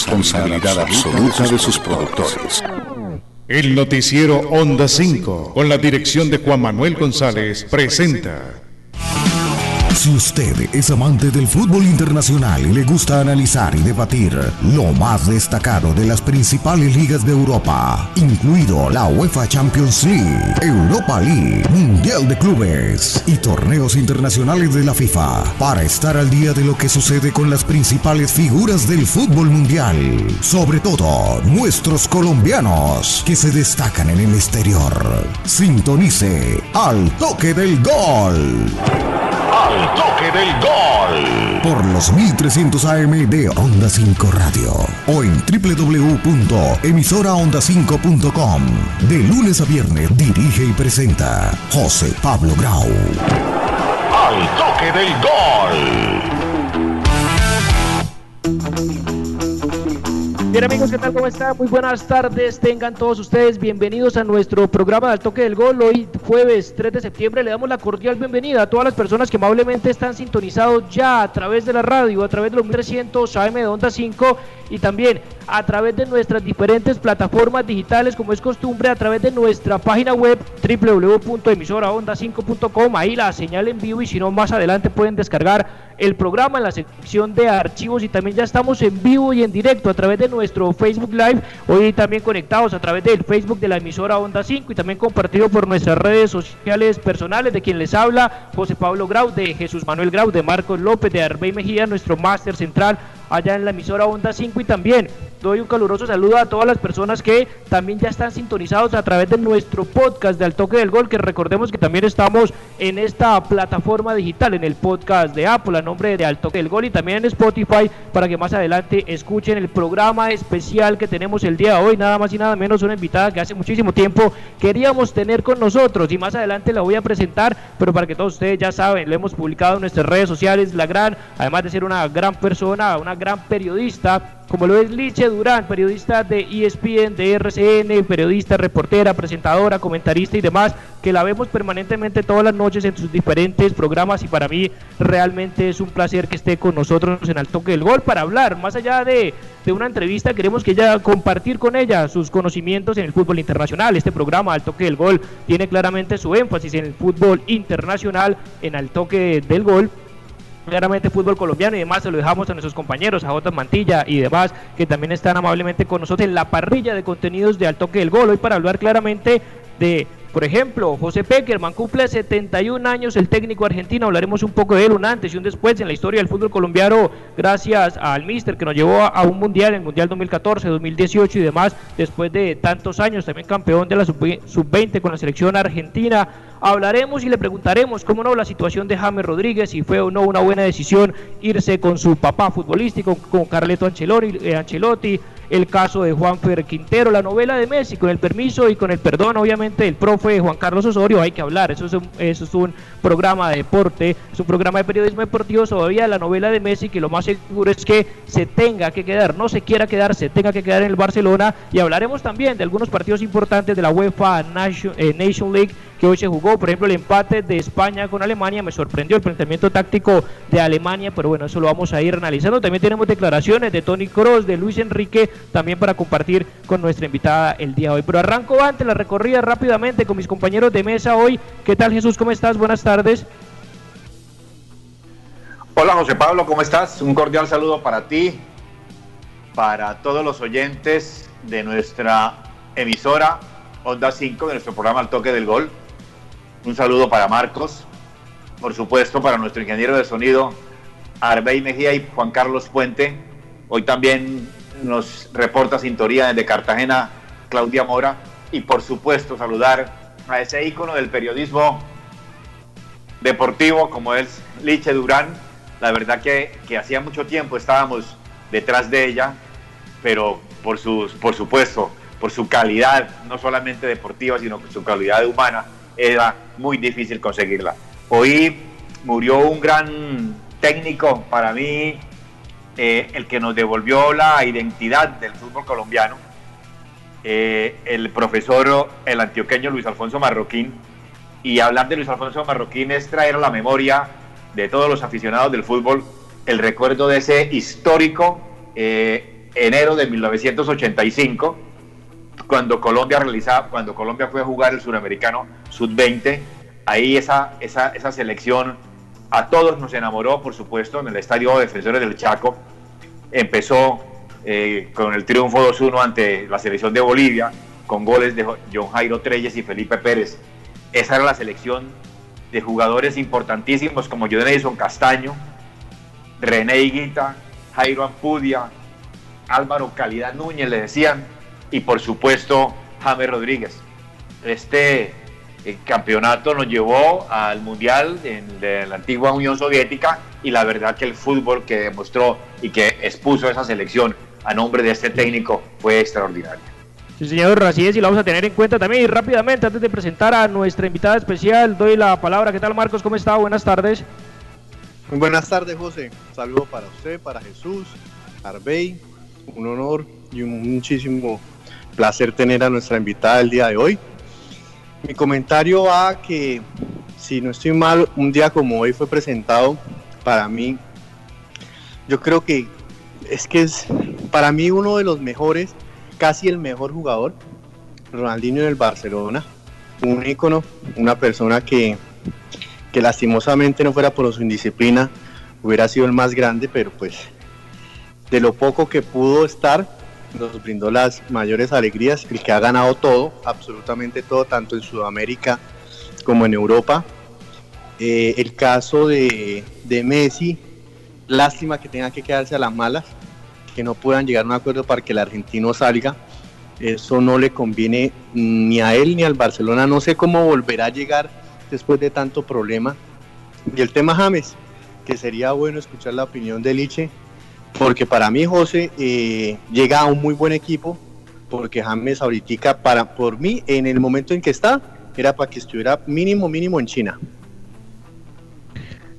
responsabilidad absoluta de sus productores. El noticiero Onda 5, con la dirección de Juan Manuel González, presenta. Si usted es amante del fútbol internacional y le gusta analizar y debatir lo más destacado de las principales ligas de Europa, incluido la UEFA Champions League, Europa League, Mundial de Clubes y torneos internacionales de la FIFA, para estar al día de lo que sucede con las principales figuras del fútbol mundial, sobre todo nuestros colombianos que se destacan en el exterior. Sintonice al toque del gol al toque del gol. Por los 1300 AM de Onda 5 Radio o en www.emisoraonda5.com. De lunes a viernes dirige y presenta José Pablo Grau. Al toque del gol. Bien amigos, ¿qué tal? ¿Cómo están? Muy buenas tardes, tengan todos ustedes bienvenidos a nuestro programa del toque del gol. Hoy jueves 3 de septiembre le damos la cordial bienvenida a todas las personas que amablemente están sintonizados ya a través de la radio, a través de los 1300 AM de Onda 5 y también a través de nuestras diferentes plataformas digitales, como es costumbre, a través de nuestra página web www.emisoraonda5.com. Ahí la señal en vivo y si no, más adelante pueden descargar el programa en la sección de archivos y también ya estamos en vivo y en directo a través de nuestro Facebook Live. Hoy también conectados a través del Facebook de la emisora Onda 5 y también compartido por nuestras redes sociales personales de quien les habla, José Pablo Grau, de Jesús Manuel Grau, de Marcos López, de Arbey Mejía, nuestro máster central allá en la emisora Onda 5 y también doy un caluroso saludo a todas las personas que también ya están sintonizados a través de nuestro podcast de Al Toque del Gol, que recordemos que también estamos en esta plataforma digital, en el podcast de Apple, a nombre de Al Toque del Gol y también en Spotify, para que más adelante escuchen el programa especial que tenemos el día de hoy, nada más y nada menos una invitada que hace muchísimo tiempo queríamos tener con nosotros y más adelante la voy a presentar, pero para que todos ustedes ya saben, lo hemos publicado en nuestras redes sociales, la gran, además de ser una gran persona, una gran periodista, como lo es Liche Durán, periodista de ESPN, de RCN, periodista, reportera, presentadora, comentarista y demás, que la vemos permanentemente todas las noches en sus diferentes programas y para mí realmente es un placer que esté con nosotros en Al Toque del Gol para hablar, más allá de, de una entrevista, queremos que ella compartir con ella sus conocimientos en el fútbol internacional. Este programa Al Toque del Gol tiene claramente su énfasis en el fútbol internacional, en Al Toque del Gol claramente fútbol colombiano y demás se lo dejamos a nuestros compañeros, a J. Mantilla y demás, que también están amablemente con nosotros en la parrilla de contenidos de Al Toque del Gol, hoy para hablar claramente de por ejemplo, José Peckerman cumple 71 años, el técnico argentino, hablaremos un poco de él, un antes y un después en la historia del fútbol colombiano, gracias al Mister que nos llevó a, un mundial, el Mundial 2014, 2018 y demás, después de tantos años, también campeón de la sub-20 con la selección argentina. Hablaremos y le preguntaremos cómo no la situación de James Rodríguez, si fue o no una buena decisión irse con su papá futbolístico, con Carleto Ancelotti, eh, Ancelotti el caso de Juan Fer Quintero, la novela de Messi, con el permiso y con el perdón, obviamente, del profe Juan Carlos Osorio, hay que hablar, eso es un, programa de deporte, es un programa de periodismo deportivo, todavía la novela de Messi, que lo más seguro es que se tenga que quedar, no se quiera quedar, se tenga que quedar en el Barcelona, y hablaremos también de algunos partidos importantes de la UEFA Nation, eh, Nation League, que hoy se jugó, por ejemplo, el empate de España con Alemania, me sorprendió el planteamiento táctico de Alemania, pero bueno, eso lo vamos a ir analizando. También tenemos declaraciones de Tony Cross, de Luis Enrique, también para compartir con nuestra invitada el día de hoy. Pero arranco antes la recorrida rápidamente con mis compañeros de mesa hoy. ¿Qué tal Jesús? ¿Cómo estás? Buenas tardes. Hola José Pablo, ¿cómo estás? Un cordial saludo para ti, para todos los oyentes de nuestra emisora Onda 5, de nuestro programa Al Toque del Gol. Un saludo para Marcos, por supuesto para nuestro ingeniero de sonido Arbey Mejía y Juan Carlos Puente. Hoy también nos reporta sintonía desde Cartagena Claudia Mora y por supuesto saludar a ese ícono del periodismo deportivo como es Liche Durán. La verdad que, que hacía mucho tiempo estábamos detrás de ella, pero por, sus, por supuesto, por su calidad, no solamente deportiva, sino por su calidad humana, era muy difícil conseguirla. Hoy murió un gran técnico para mí, eh, el que nos devolvió la identidad del fútbol colombiano, eh, el profesor, el antioqueño Luis Alfonso Marroquín. Y hablar de Luis Alfonso Marroquín es traer a la memoria de todos los aficionados del fútbol el recuerdo de ese histórico eh, enero de 1985, cuando Colombia realizaba, cuando Colombia fue a jugar el suramericano sub-20, ahí esa, esa, esa selección a todos nos enamoró, por supuesto, en el Estadio Defensores del Chaco. Empezó eh, con el triunfo 2-1 ante la selección de Bolivia, con goles de John Jairo Treyes y Felipe Pérez. Esa era la selección de jugadores importantísimos como John Castaño, René Higuita, Jairo Ampudia, Álvaro Calidad Núñez, le decían, y por supuesto James Rodríguez. Este eh, campeonato nos llevó al Mundial en, de la antigua Unión Soviética y la verdad que el fútbol que demostró y que expuso esa selección a nombre de este técnico fue extraordinario. Sí, señor, así es, y lo vamos a tener en cuenta también. Y rápidamente, antes de presentar a nuestra invitada especial, doy la palabra. ¿Qué tal, Marcos? ¿Cómo está? Buenas tardes. Muy buenas tardes, José. Un saludo para usted, para Jesús, Arbey. Un honor y un muchísimo placer tener a nuestra invitada el día de hoy. Mi comentario va que, si no estoy mal, un día como hoy fue presentado para mí. Yo creo que es que es para mí uno de los mejores casi el mejor jugador, Ronaldinho del Barcelona, un ícono, una persona que, que lastimosamente no fuera por su indisciplina, hubiera sido el más grande, pero pues de lo poco que pudo estar, nos brindó las mayores alegrías, el que ha ganado todo, absolutamente todo, tanto en Sudamérica como en Europa. Eh, el caso de, de Messi, lástima que tenga que quedarse a las malas, que no puedan llegar a un acuerdo para que el argentino salga. Eso no le conviene ni a él ni al Barcelona. No sé cómo volverá a llegar después de tanto problema. Y el tema James, que sería bueno escuchar la opinión de Liche, porque para mí José eh, llega a un muy buen equipo, porque James ahorita, para, por mí, en el momento en que está, era para que estuviera mínimo, mínimo en China.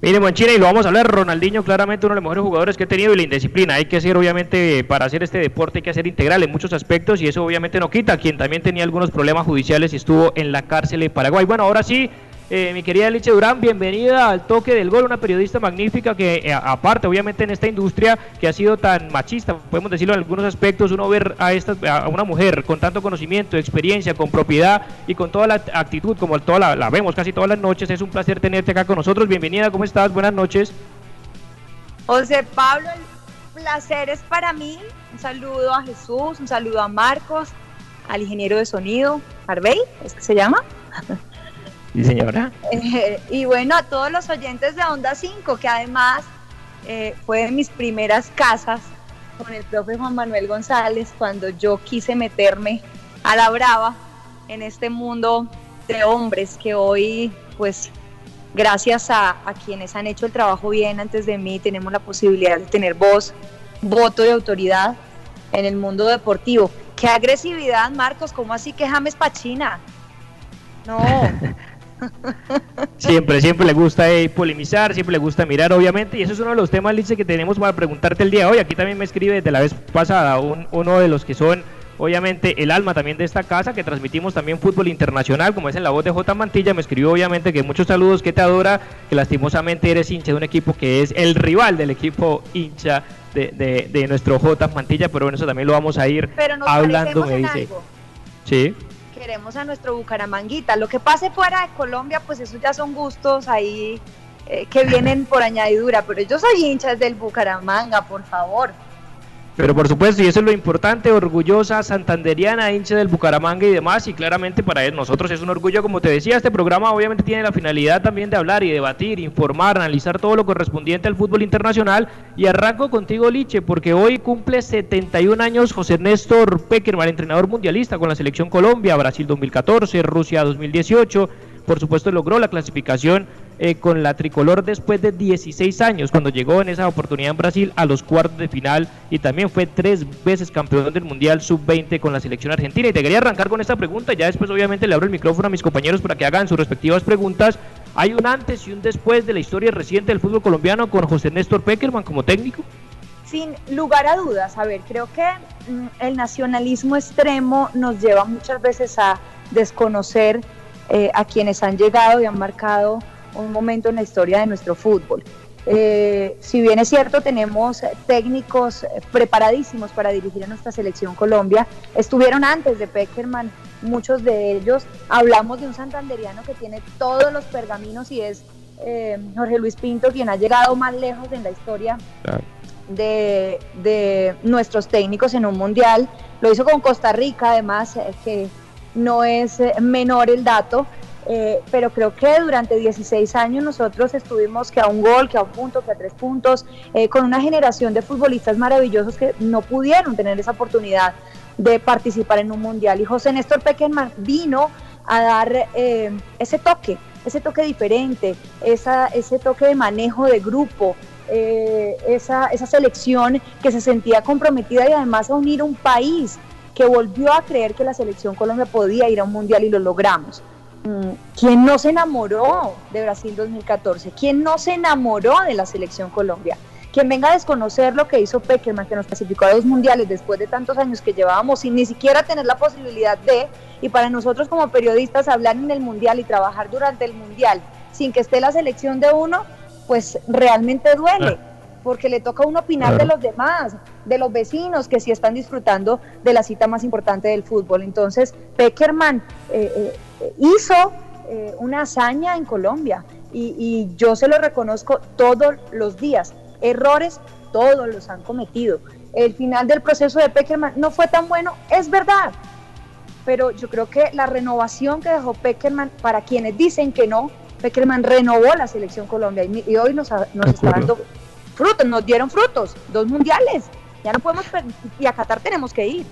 Mínimo en China y lo vamos a hablar, Ronaldinho claramente uno de los mejores jugadores que ha tenido y la indisciplina. Hay que ser obviamente, para hacer este deporte hay que ser integral en muchos aspectos y eso obviamente no quita, quien también tenía algunos problemas judiciales y estuvo en la cárcel en Paraguay. Bueno, ahora sí, eh, mi querida Liche Durán, bienvenida al Toque del Gol, una periodista magnífica que, eh, aparte, obviamente, en esta industria que ha sido tan machista, podemos decirlo en algunos aspectos, uno ver a, esta, a una mujer con tanto conocimiento, experiencia, con propiedad y con toda la actitud, como toda la, vemos casi todas las noches, es un placer tenerte acá con nosotros. Bienvenida, ¿cómo estás? Buenas noches. José Pablo, el placer es para mí. Un saludo a Jesús, un saludo a Marcos, al ingeniero de sonido, Harvey, ¿es que se llama? Sí, señora. Eh, y bueno, a todos los oyentes de Onda 5, que además eh, fue de mis primeras casas con el profe Juan Manuel González cuando yo quise meterme a la brava en este mundo de hombres que hoy, pues, gracias a, a quienes han hecho el trabajo bien antes de mí, tenemos la posibilidad de tener voz, voto y autoridad en el mundo deportivo. Qué agresividad, Marcos, ¿cómo así que James Pachina? No. Siempre, siempre le gusta eh, polemizar, siempre le gusta mirar, obviamente, y eso es uno de los temas, Lice, que tenemos para preguntarte el día de hoy. Aquí también me escribe desde la vez pasada uno de los que son, obviamente, el alma también de esta casa, que transmitimos también fútbol internacional, como es en la voz de J. Mantilla. Me escribió, obviamente, que muchos saludos, que te adora, que lastimosamente eres hincha de un equipo que es el rival del equipo hincha de, de, nuestro J. Mantilla, pero bueno, eso también lo vamos a ir hablando, me dice. Sí queremos a nuestro Bucaramanguita. Lo que pase fuera de Colombia, pues eso ya son gustos ahí eh, que vienen por añadidura, pero yo soy hincha del Bucaramanga, por favor. Pero por supuesto, y eso es lo importante, orgullosa, santanderiana, hincha del Bucaramanga y demás, y claramente para nosotros es un orgullo, como te decía, este programa obviamente tiene la finalidad también de hablar y debatir, informar, analizar todo lo correspondiente al fútbol internacional, y arranco contigo, Liche, porque hoy cumple 71 años José Néstor Peckerman, entrenador mundialista con la selección Colombia, Brasil 2014, Rusia 2018, por supuesto logró la clasificación eh, con la tricolor después de 16 años, cuando llegó en esa oportunidad en Brasil a los cuartos de final y también fue tres veces campeón del Mundial Sub-20 con la selección argentina. Y te quería arrancar con esta pregunta, ya después obviamente le abro el micrófono a mis compañeros para que hagan sus respectivas preguntas. ¿Hay un antes y un después de la historia reciente del fútbol colombiano con José Néstor Peckerman como técnico? Sin lugar a dudas, a ver, creo que mm, el nacionalismo extremo nos lleva muchas veces a desconocer eh, a quienes han llegado y han marcado un momento en la historia de nuestro fútbol. Eh, si bien es cierto, tenemos técnicos preparadísimos para dirigir a nuestra selección Colombia, estuvieron antes de Peckerman, muchos de ellos. Hablamos de un santanderiano que tiene todos los pergaminos y es eh, Jorge Luis Pinto, quien ha llegado más lejos en la historia de, de, nuestros técnicos en un mundial. Lo hizo con Costa Rica, además, eh, que no es menor el dato. Eh, pero creo que durante 16 años nosotros estuvimos que a un gol, que a un punto, que a tres puntos, eh, con una generación de futbolistas maravillosos que no pudieron tener esa oportunidad de participar en un mundial. Y José Néstor Peckerman vino a dar eh, ese toque, ese toque diferente, ese toque de manejo de grupo, esa, esa selección que se sentía comprometida y además a unir un país que volvió a creer que la selección Colombia podía ir a un mundial y lo logramos. Mm, ¿Quién no se enamoró de Brasil 2014? ¿Quién no se enamoró de la selección Colombia? Quien venga a desconocer lo que hizo Peckerman, que nos clasificó a dos mundiales después de tantos años que llevábamos sin ni siquiera tener la posibilidad de, y para nosotros como periodistas hablar en el mundial y trabajar durante el mundial sin que esté la selección de uno, pues realmente duele. Ah porque le toca a uno opinar de los demás, de los vecinos que sí están disfrutando de la cita más importante del fútbol. Entonces, Peckerman eh, eh, hizo eh, una hazaña en Colombia y, yo se lo reconozco todos los días. Errores, todos los han cometido. El final del proceso de Peckerman no fue tan bueno, es verdad, pero yo creo que la renovación que dejó Peckerman, para quienes dicen que no, Peckerman renovó la selección Colombia y, hoy nos, nos está dando frutos, nos dieron frutos, dos mundiales. Ya no podemos, y a Qatar tenemos que ir.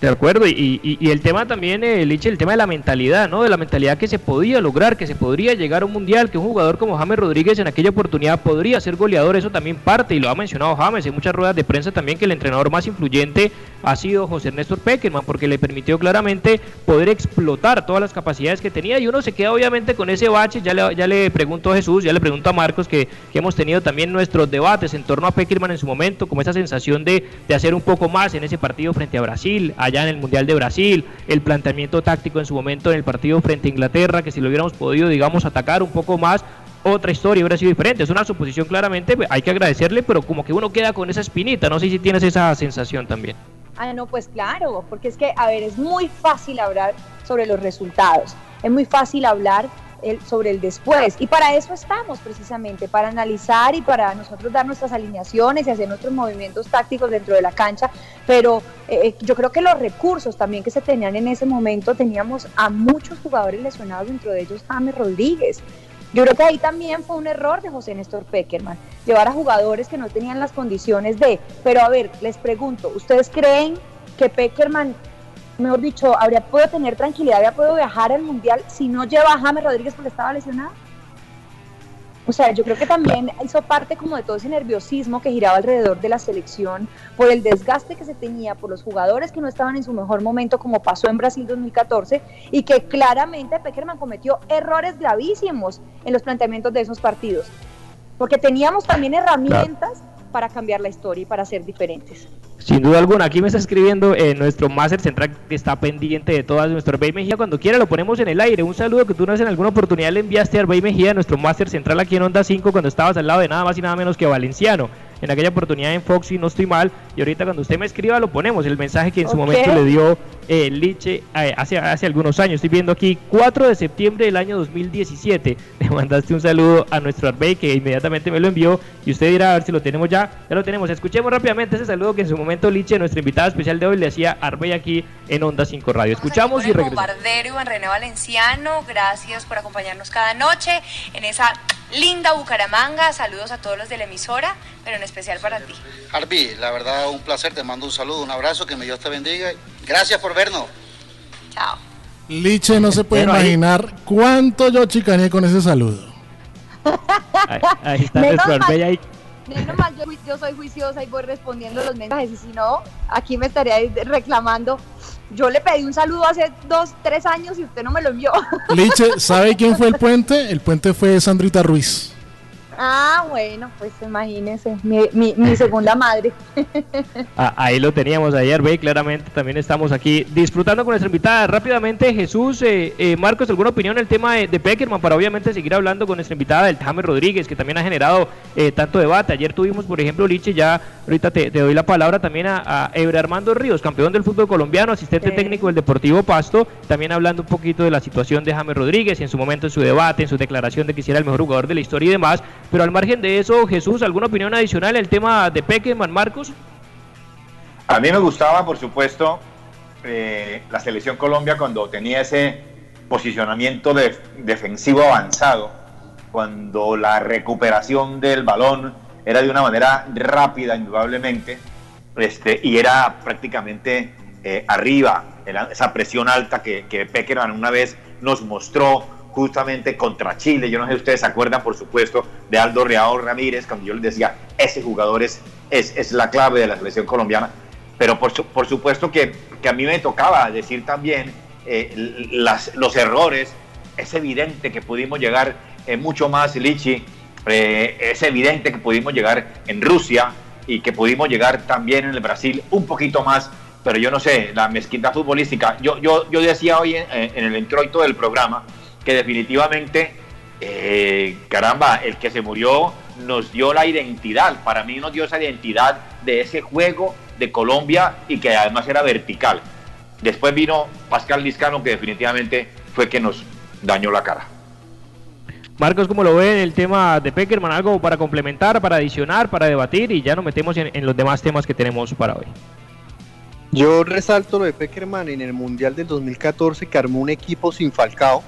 De acuerdo, y, el tema también, eh, el tema de la mentalidad, ¿no? De la mentalidad que se podía lograr, que se podría llegar a un mundial, que un jugador como James Rodríguez en aquella oportunidad podría ser goleador, eso también parte, y lo ha mencionado James en muchas ruedas de prensa también, que el entrenador más influyente ha sido José Néstor Peckerman, porque le permitió claramente poder explotar todas las capacidades que tenía, y uno se queda obviamente con ese bache, ya le, ya le pregunto a Jesús, ya le pregunto a Marcos, que, que hemos tenido también nuestros debates en torno a Peckerman en su momento, como esa sensación de, de hacer un poco más en ese partido frente a Brasil, allá en el Mundial de Brasil, el planteamiento táctico en su momento en el partido frente a Inglaterra, que si lo hubiéramos podido, digamos, atacar un poco más, otra historia hubiera sido diferente. Es una suposición claramente, hay que agradecerle, pero como que uno queda con esa espinita, no sé si tienes esa sensación también. Ah, no, pues claro, porque es que, a ver, es muy fácil hablar sobre los resultados, es muy fácil hablar sobre el después. Y para eso estamos precisamente, para analizar y para nosotros dar nuestras alineaciones y hacer nuestros movimientos tácticos dentro de la cancha. Pero eh, eh, yo creo que los recursos también que se tenían en ese momento, teníamos a muchos jugadores lesionados, dentro de ellos James Rodríguez. Yo creo que ahí también fue un error de José Néstor Peckerman, llevar a jugadores que no tenían las condiciones de, pero a ver, les pregunto, ¿ustedes creen que Peckerman mejor dicho, habría podido tener tranquilidad, habría podido viajar al Mundial si no lleva a James Rodríguez porque estaba lesionado. O sea, yo creo que también hizo parte como de todo ese nerviosismo que giraba alrededor de la selección por el desgaste que se tenía por los jugadores que no estaban en su mejor momento como pasó en Brasil 2014 y que claramente Peckerman cometió errores gravísimos en los planteamientos de esos partidos. Porque teníamos también herramientas para cambiar la historia y para ser diferentes. Sin duda alguna, aquí me está escribiendo eh, nuestro máster central que está pendiente de todas nuestro Arbey Mejía. Cuando quiera lo ponemos en el aire. Un saludo que tú no en alguna oportunidad le enviaste a Arbey Mejía, nuestro máster central aquí en Onda 5, cuando estabas al lado de nada más y nada menos que Valenciano en aquella oportunidad en Fox y no estoy mal. Y ahorita cuando usted me escriba lo ponemos, el mensaje que en su momento le dio eh, Liche eh, hace, hace algunos años. Estoy viendo aquí 4 de septiembre del año 2017. Le mandaste un saludo a nuestro Arbey que inmediatamente me lo envió y usted dirá a ver si lo tenemos ya. Ya lo tenemos. Escuchemos rápidamente ese saludo que en su momento Liche, nuestra invitada especial de hoy, le hacía a Arbey aquí en Onda 5 Radio. Escuchamos y regresamos. Bombardero Iván René Valenciano, gracias por acompañarnos cada noche en esa linda Bucaramanga. Saludos a todos los de la emisora, pero en especial para ti. Harvey, la verdad un placer, te mando un saludo, un abrazo, que me Dios te bendiga. Gracias por vernos. Chao. Liche no se puede imaginar cuánto yo chicané con ese saludo. Ahí, está nuestro ahí. Menos mal, yo, yo, soy juiciosa y voy respondiendo los mensajes. Y si no, aquí me estaría reclamando. Yo le pedí un saludo hace dos, tres años y usted no me lo envió. Liche, ¿sabe quién fue el puente? El puente fue Sandrita Ruiz. Ah, bueno, pues imagínense, mi, mi, mi segunda madre. Ah, ahí lo teníamos ayer, ve, claramente también estamos aquí disfrutando con nuestra invitada. Rápidamente, Jesús, eh, eh, Marcos, ¿alguna opinión en el tema de, de, Peckerman para obviamente seguir hablando con nuestra invitada, del James Rodríguez, que también ha generado eh, tanto debate? Ayer tuvimos, por ejemplo, Liche, ya ahorita te, te doy la palabra también a, a Ebre Armando Ríos, campeón del fútbol colombiano, asistente técnico del Deportivo Pasto, también hablando un poquito de la situación de James Rodríguez y en su momento en su debate, en su declaración de que era el mejor jugador de la historia y demás. Pero al margen de eso, Jesús, ¿alguna opinión adicional el tema de Peckerman, Marcos? A mí me gustaba, por supuesto, eh, la selección Colombia cuando tenía ese posicionamiento de, defensivo avanzado, cuando la recuperación del balón era de una manera rápida, indudablemente, este, y era prácticamente eh, arriba, esa presión alta que, que Peckerman una vez nos mostró justamente contra Chile. Yo no sé si ustedes se acuerdan, por supuesto, de Aldo Reao Ramírez, cuando yo les decía, ese jugador es, es, es la clave de la selección colombiana. Pero por, por supuesto que, que, a mí me tocaba decir también eh, las, los errores. Es evidente que pudimos llegar eh, mucho más, Lichi. Eh, es evidente que pudimos llegar en Rusia y que pudimos llegar también en el Brasil un poquito más. Pero yo no sé, la mezquindad futbolística. Yo, yo, yo decía hoy en, en el introito del programa que definitivamente, eh, caramba, el que se murió nos dio la identidad, para mí nos dio esa identidad de ese juego de Colombia y que además era vertical. Después vino Pascal Liscano, que definitivamente fue que nos dañó la cara. Marcos, ¿cómo lo ve en el tema de Peckerman? ¿Algo para complementar, para adicionar, para debatir? Y ya nos metemos en, en los demás temas que tenemos para hoy. Yo resalto lo de Peckerman en el Mundial del 2014, que armó un equipo sin Falcao,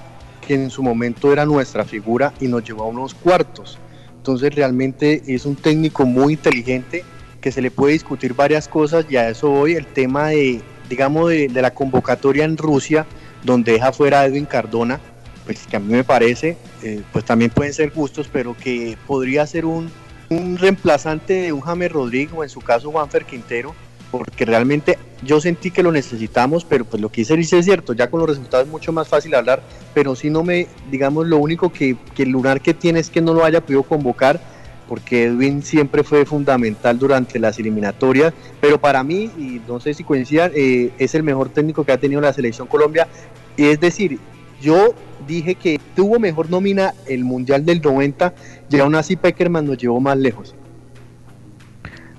que en su momento era nuestra figura y nos llevó a unos cuartos. Entonces realmente es un técnico muy inteligente que se le puede discutir varias cosas y a eso hoy el tema de, digamos, de, la convocatoria en Rusia, donde deja fuera a Edwin Cardona, pues que a mí me parece, eh, pues también pueden ser gustos, pero que podría ser un, un reemplazante de un James Rodríguez o en su caso Juanfer Quintero, porque realmente yo sentí que lo necesitamos, pero pues lo que hice dice es cierto, ya con los resultados es mucho más fácil hablar, pero si no me, digamos, lo único que, que el lugar que tiene es que no lo haya podido convocar, porque Edwin siempre fue fundamental durante las eliminatorias, pero para mí, y no sé si coincidan, eh, es el mejor técnico que ha tenido la selección Colombia, es decir, yo dije que tuvo mejor nómina el Mundial del 90 y aún así Peckerman nos llevó más lejos.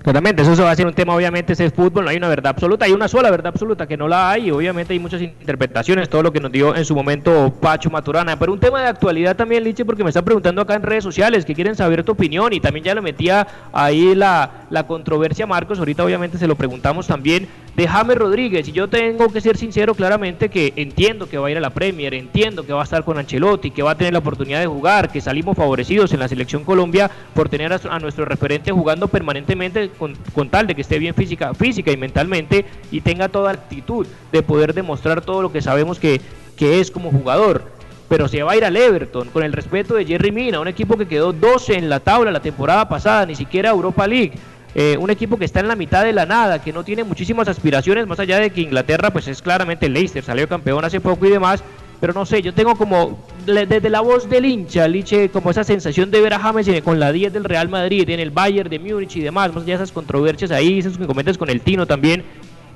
Claramente, eso va a ser un tema, obviamente, ese es fútbol, no hay una verdad absoluta, hay una sola verdad absoluta que no la hay, y obviamente hay muchas interpretaciones, todo lo que nos dio en su momento Pacho Maturana. Pero un tema de actualidad también, Liche, porque me están preguntando acá en redes sociales que quieren saber tu opinión, y también ya le metía ahí la, la controversia, Marcos, ahorita obviamente se lo preguntamos también, de Rodríguez, y yo tengo que ser sincero claramente que entiendo que va a ir a la Premier, entiendo que va a estar con Ancelotti, que va a tener la oportunidad de jugar, que salimos favorecidos en la selección Colombia por tener a, nuestro referente jugando permanentemente con, con, tal de que esté bien física, física y mentalmente y tenga toda actitud de poder demostrar todo lo que sabemos que, que es como jugador. Pero se va a ir al Everton con el respeto de Jerry Mina, un equipo que quedó 12 en la tabla la temporada pasada, ni siquiera Europa League. Eh, un equipo que está en la mitad de la nada, que no tiene muchísimas aspiraciones, más allá de que Inglaterra pues es claramente el Leicester, salió campeón hace poco y demás, pero no sé, yo tengo como desde la voz del hincha, Liche, como esa sensación de ver a James con la 10 del Real Madrid, en el Bayern de Múnich y demás, más allá de esas controversias ahí, esos que comentas con el Tino también,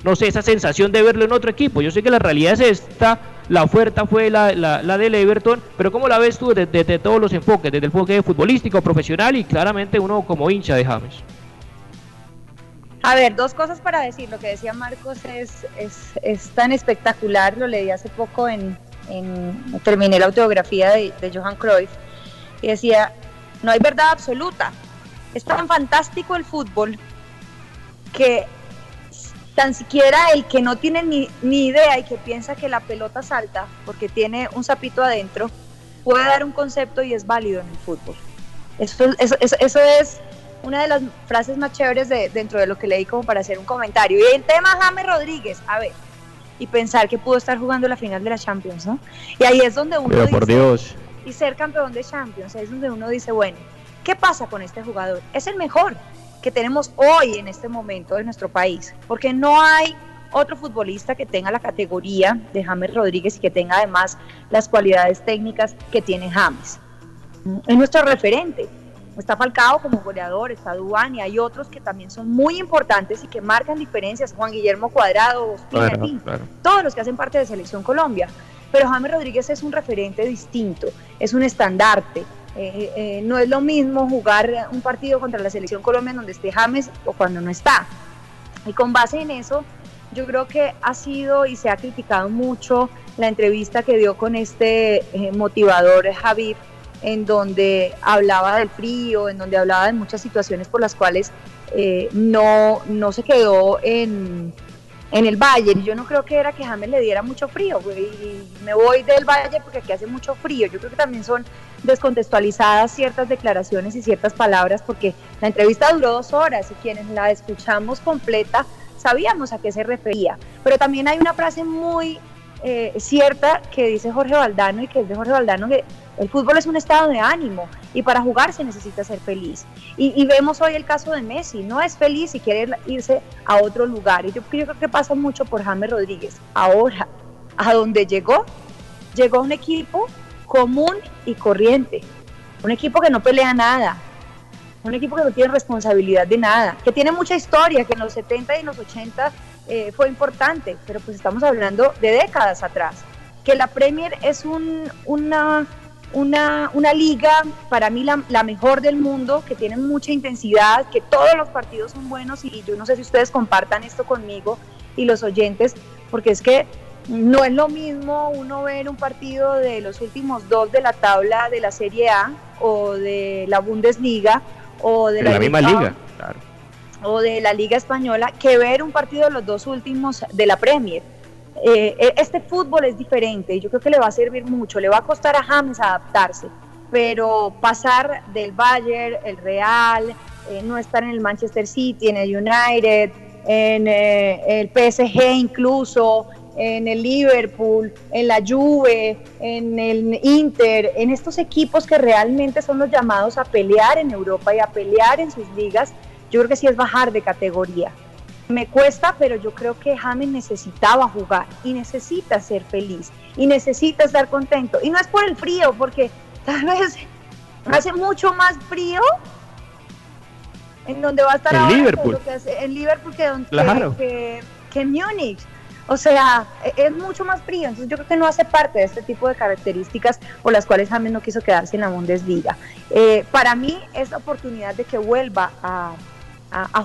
no sé, esa sensación de verlo en otro equipo. Yo sé que la realidad es esta, la oferta fue la, la, la del Everton, pero ¿cómo la ves tú desde, desde, todos los enfoques, desde el enfoque futbolístico, profesional y claramente uno como hincha de James? A ver, dos cosas para decir. Lo que decía Marcos es, es, es tan espectacular, lo leí hace poco en, en, terminé la autobiografía de, de, Johan Cruyff y decía, no hay verdad absoluta. Es tan fantástico el fútbol que tan siquiera el que no tiene ni, ni idea y que piensa que la pelota salta porque tiene un sapito adentro, puede dar un concepto y es válido en el fútbol. Eso, eso, eso, eso es una de las frases más chéveres de, dentro de lo que leí como para hacer un comentario. Y el tema James Rodríguez, a ver, y pensar que pudo estar jugando la final de la Champions, ¿no? Y ahí es donde uno Pero dice, por Dios. y ser campeón de Champions, ahí es donde uno dice, bueno, ¿qué pasa con este jugador? Es el mejor que tenemos hoy en este momento en nuestro país, porque no hay otro futbolista que tenga la categoría de James Rodríguez y que tenga además las cualidades técnicas que tiene James. Es nuestro referente. Está Falcao como goleador, está Dubán y hay otros que también son muy importantes y que marcan diferencias. Juan Guillermo Cuadrado, en fin, todos los que hacen parte de Selección Colombia. Pero James Rodríguez es un referente distinto, es un estandarte. Eh, eh, no es lo mismo jugar un partido contra la Selección Colombia en donde esté James o cuando no está. Y con base en eso, yo creo que ha sido y se ha criticado mucho la entrevista que dio con este eh, motivador Javier, en donde hablaba del frío, en donde hablaba de muchas situaciones por las cuales no, no se quedó en, en el Valle. Yo no creo que era que James le diera mucho frío, y me voy del Valle porque aquí hace mucho frío. Yo creo que también son descontextualizadas ciertas declaraciones y ciertas palabras, porque la entrevista duró dos horas y quienes la escuchamos completa sabíamos a qué se refería. Pero también hay una frase muy eh, cierta que dice Jorge Valdano y que es de Jorge Valdano que el fútbol es un estado de ánimo y para jugar se necesita ser feliz. Y, vemos hoy el caso de Messi, no es feliz y quiere irse a otro lugar. Y yo, creo que pasa mucho por James Rodríguez. Ahora, a donde llegó, llegó un equipo común y corriente. Un equipo que no pelea nada, un equipo que no tiene responsabilidad de nada, que tiene mucha historia, que en los 70 y en los 80 eh, fue importante, pero pues estamos hablando de décadas atrás. Que la Premier es un, una, una, una, liga, para mí la, la, mejor del mundo, que tiene mucha intensidad, que todos los partidos son buenos y yo no sé si ustedes compartan esto conmigo y los oyentes, porque es que no es lo mismo uno ver un partido de los últimos dos de la tabla de la Serie A o de la Bundesliga o de la, misma liga, o de la Liga Española que ver un partido de los dos últimos de la Premier. Eh, e, este fútbol es diferente y yo creo que le va a servir mucho, le va a costar a James adaptarse, pero pasar del Bayern, el Real, eh, no estar en el Manchester City, en el United, en eh, el PSG incluso, en el Liverpool, en la Juve, en el Inter, en estos equipos que realmente son los llamados a pelear en Europa y a pelear en sus ligas, yo creo que sí es bajar de categoría. Me cuesta, pero yo creo que James necesitaba jugar y necesita ser feliz y necesita estar contento. Y no es por el frío, porque tal vez hace mucho más frío en donde va a estar en Liverpool. Que en Liverpool que, que, que en Múnich. O sea, e-, es mucho más frío, entonces yo creo que no hace parte de este tipo de características por las cuales James no quiso quedarse en la Bundesliga. Eh, para mí es la oportunidad de que vuelva a,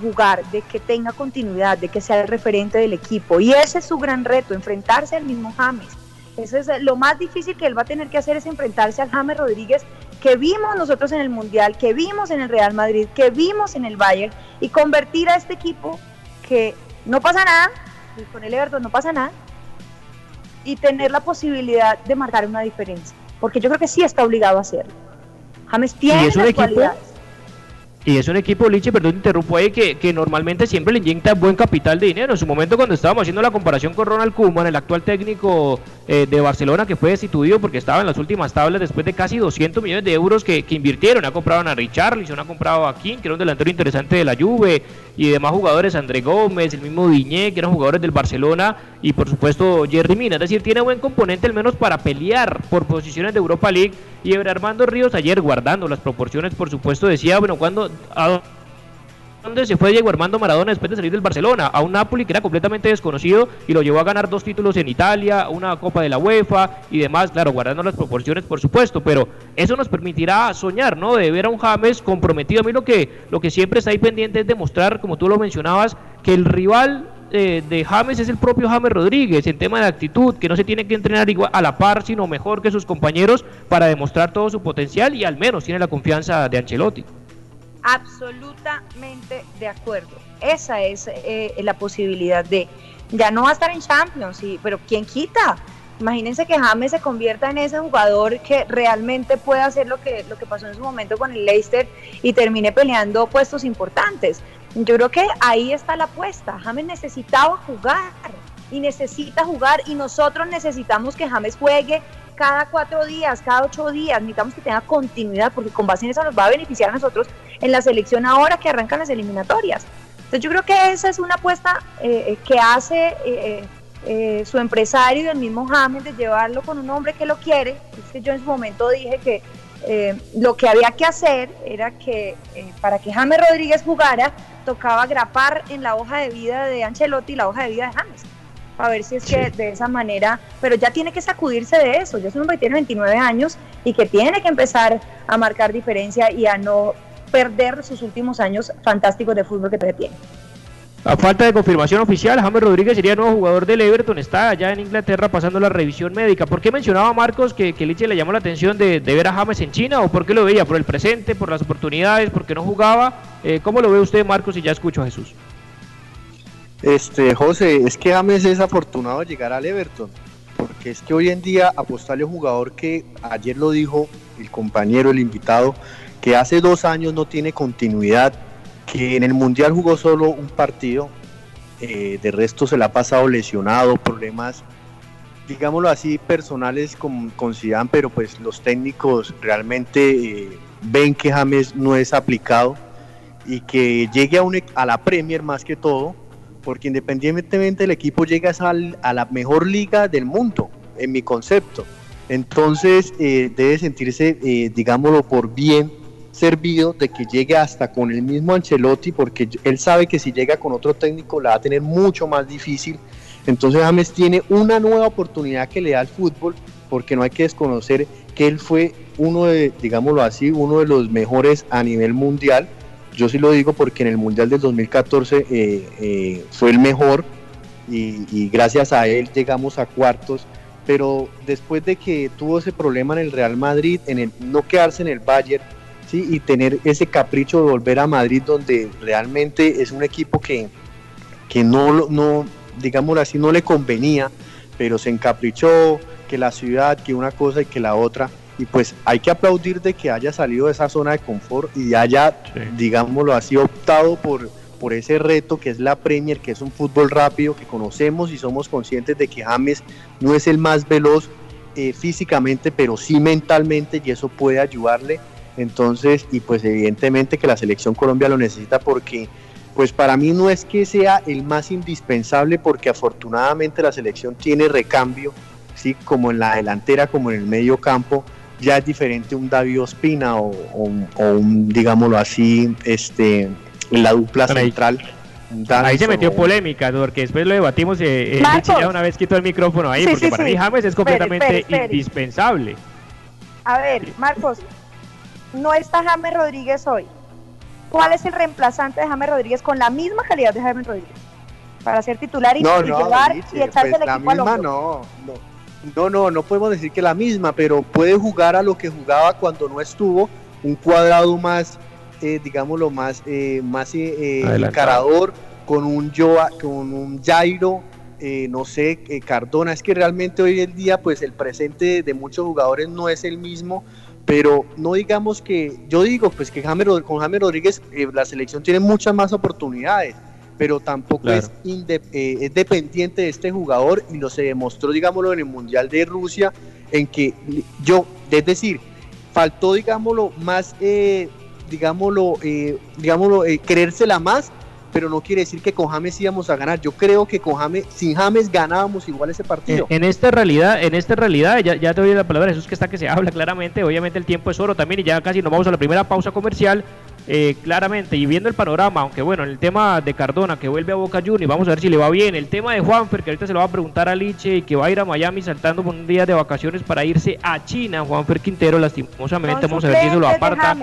jugar, de que tenga continuidad, de que sea el referente del equipo. Y ese es su gran reto, enfrentarse al mismo James. Eso es lo más difícil que él va a tener que hacer es enfrentarse al James Rodríguez que vimos nosotros en el Mundial, que vimos en el Real Madrid, que vimos en el Bayern y convertir a este equipo que no pasa nada, con el Everton no pasa nada, y tener la posibilidad de marcar una diferencia, porque yo creo que sí está obligado a hacerlo. James tiene las cualidades. Y es un equipo, Liche, perdón, interrumpo ahí, que, que normalmente siempre le inyecta buen capital de dinero. En su momento, cuando estábamos haciendo la comparación con Ronald Koeman, el actual técnico eh, de Barcelona, que fue destituido porque estaba en las últimas tablas después de casi 200 millones de euros que, invirtieron. Ha comprado a Richarlison, ha comprado a King, que era un delantero interesante de la Juve, y demás jugadores, André Gómez, el mismo Diñé, que eran jugadores del Barcelona, y por supuesto Jerry Mina. Es decir, tiene buen componente al menos para pelear por posiciones de Europa League. Y Armando Ríos ayer, guardando las proporciones, por supuesto, decía, bueno, cuando ¿A dónde se fue Diego Armando Maradona después de salir del Barcelona? A un Napoli que era completamente desconocido y lo llevó a ganar dos títulos en Italia, una Copa de la UEFA y demás, claro, guardando las proporciones por supuesto, pero eso nos permitirá soñar, ¿no? De ver a un James comprometido. A mí lo que, lo que siempre está ahí pendiente es demostrar, como tú lo mencionabas, que el rival eh, de James es el propio James Rodríguez en tema de actitud, que no se tiene que entrenar igual a la par, sino mejor que sus compañeros para demostrar todo su potencial y al menos tiene la confianza de Ancelotti. Absolutamente de acuerdo. Esa es eh, la posibilidad de, ya no va a estar en Champions, sí, pero ¿quién quita? Imagínense que James se convierta en ese jugador que realmente puede hacer lo que, lo que pasó en su momento con el Leicester y termine peleando puestos importantes. Yo creo que ahí está la apuesta. James necesitaba jugar y necesita jugar y nosotros necesitamos que James juegue cada cuatro días, cada ocho días, necesitamos que tenga continuidad porque con base en eso nos va a beneficiar a nosotros en la selección ahora que arrancan las eliminatorias. Entonces yo creo que esa es una apuesta eh, eh, que hace eh, su empresario y el mismo James de llevarlo con un hombre que lo quiere. Es que yo en su momento dije que eh, lo que había que hacer era que eh, para que James Rodríguez jugara, tocaba grapar en la hoja de vida de Ancelotti la hoja de vida de James. A ver si es que de esa manera, pero ya tiene que sacudirse de eso. Ya es un hombre que tiene 29 años y que tiene que empezar a marcar diferencia y a no perder sus últimos años fantásticos de fútbol que tiene. A falta de confirmación oficial, James Rodríguez sería nuevo jugador del Everton, está allá en Inglaterra pasando la revisión médica. ¿Por qué mencionaba Marcos que, que Liche le llamó la atención de, ver a James en China o por qué lo veía? ¿Por el presente, por las oportunidades, porque no jugaba? Eh, ¿Cómo lo ve usted, Marcos, y ya escucho a Jesús? Este, José, es que James es afortunado de llegar al Everton, porque es que hoy en día apostarle a un jugador que ayer lo dijo el compañero, el invitado, que hace dos años no tiene continuidad, que en el Mundial jugó solo un partido, eh, de resto se le ha pasado lesionado, problemas, digámoslo así, personales con, con Zidane, pero pues los técnicos realmente eh, ven que James no es aplicado y que llegue a, un, e, a la Premier más que todo, porque independientemente el equipo llega a, la mejor liga del mundo, en mi concepto. Entonces eh, debe sentirse, digámoslo, por bien servido de que llegue hasta con el mismo Ancelotti, porque él sabe que si llega con otro técnico la va a tener mucho más difícil. Entonces James tiene una nueva oportunidad que le da al fútbol, porque no hay que desconocer que él fue uno de, digámoslo así, uno de los mejores a nivel mundial. Yo sí lo digo porque en el Mundial del 2014 eh, eh, fue el mejor y, y gracias a él llegamos a cuartos pero después de que tuvo ese problema en el Real Madrid, en el no quedarse en el Bayern, y tener ese capricho de volver a Madrid donde realmente es un equipo que, que no, no, digámoslo así, no le convenía, pero se encaprichó, que la ciudad, que una cosa y que la otra. Y pues hay que aplaudir de que haya salido de esa zona de confort y haya, digámoslo así, optado por, por ese reto que es la Premier, que es un fútbol rápido, que conocemos y somos conscientes de que James no es el más veloz eh, físicamente, pero sí mentalmente y eso puede ayudarle entonces, y pues evidentemente que la selección Colombia lo necesita porque, pues para mí no es que sea el más indispensable porque afortunadamente la selección tiene recambio, ¿sí? como en la delantera, como en el medio campo, ya es diferente un David Ospina o, un, digámoslo así, este, en la dupla central. Ahí se metió polémica, porque después lo debatimos. Eh, eh ya una vez quitó el micrófono ahí, porque para mí James es completamente indispensable. A ver, Marcos, no está James Rodríguez hoy. ¿Cuál es el reemplazante de James Rodríguez con la misma calidad de James Rodríguez? Para ser titular y, llevar y echarse pues el la misma, no, no, no, no, podemos decir que la misma, pero puede jugar a lo que jugaba cuando no estuvo, un cuadrado más, eh, digámoslo, más, eh, más eh, eh encarador, con un, Joa, con un Jairo, eh, no sé, Cardona. Es que realmente hoy en día, pues el presente de muchos jugadores no es el mismo pero no digamos que, yo digo pues que con James Rodríguez eh, la selección tiene muchas más oportunidades, pero tampoco es, eh, es dependiente de este jugador y lo se demostró, digámoslo, en el Mundial de Rusia, en que yo, es decir, faltó, digámoslo, más, eh, digámoslo, digámoslo, creérsela más pero no quiere decir que con James íbamos a ganar. Yo creo que con James, sin James ganábamos igual ese partido. En, esta realidad, en esta realidad, ya, ya te doy la palabra, Jesús, que está que se habla claramente, obviamente el tiempo es oro también y ya casi nos vamos a la primera pausa comercial. Eh, claramente, y viendo el panorama, aunque bueno, en el tema de Cardona que vuelve a Boca Juniors, vamos a ver si le va bien. El tema de Juanfer, que ahorita se lo va a preguntar a Liche y que va a ir a Miami saltando por un día de vacaciones para irse a China. Juanfer Quintero, lastimosamente, vamos a ver si eso lo aparta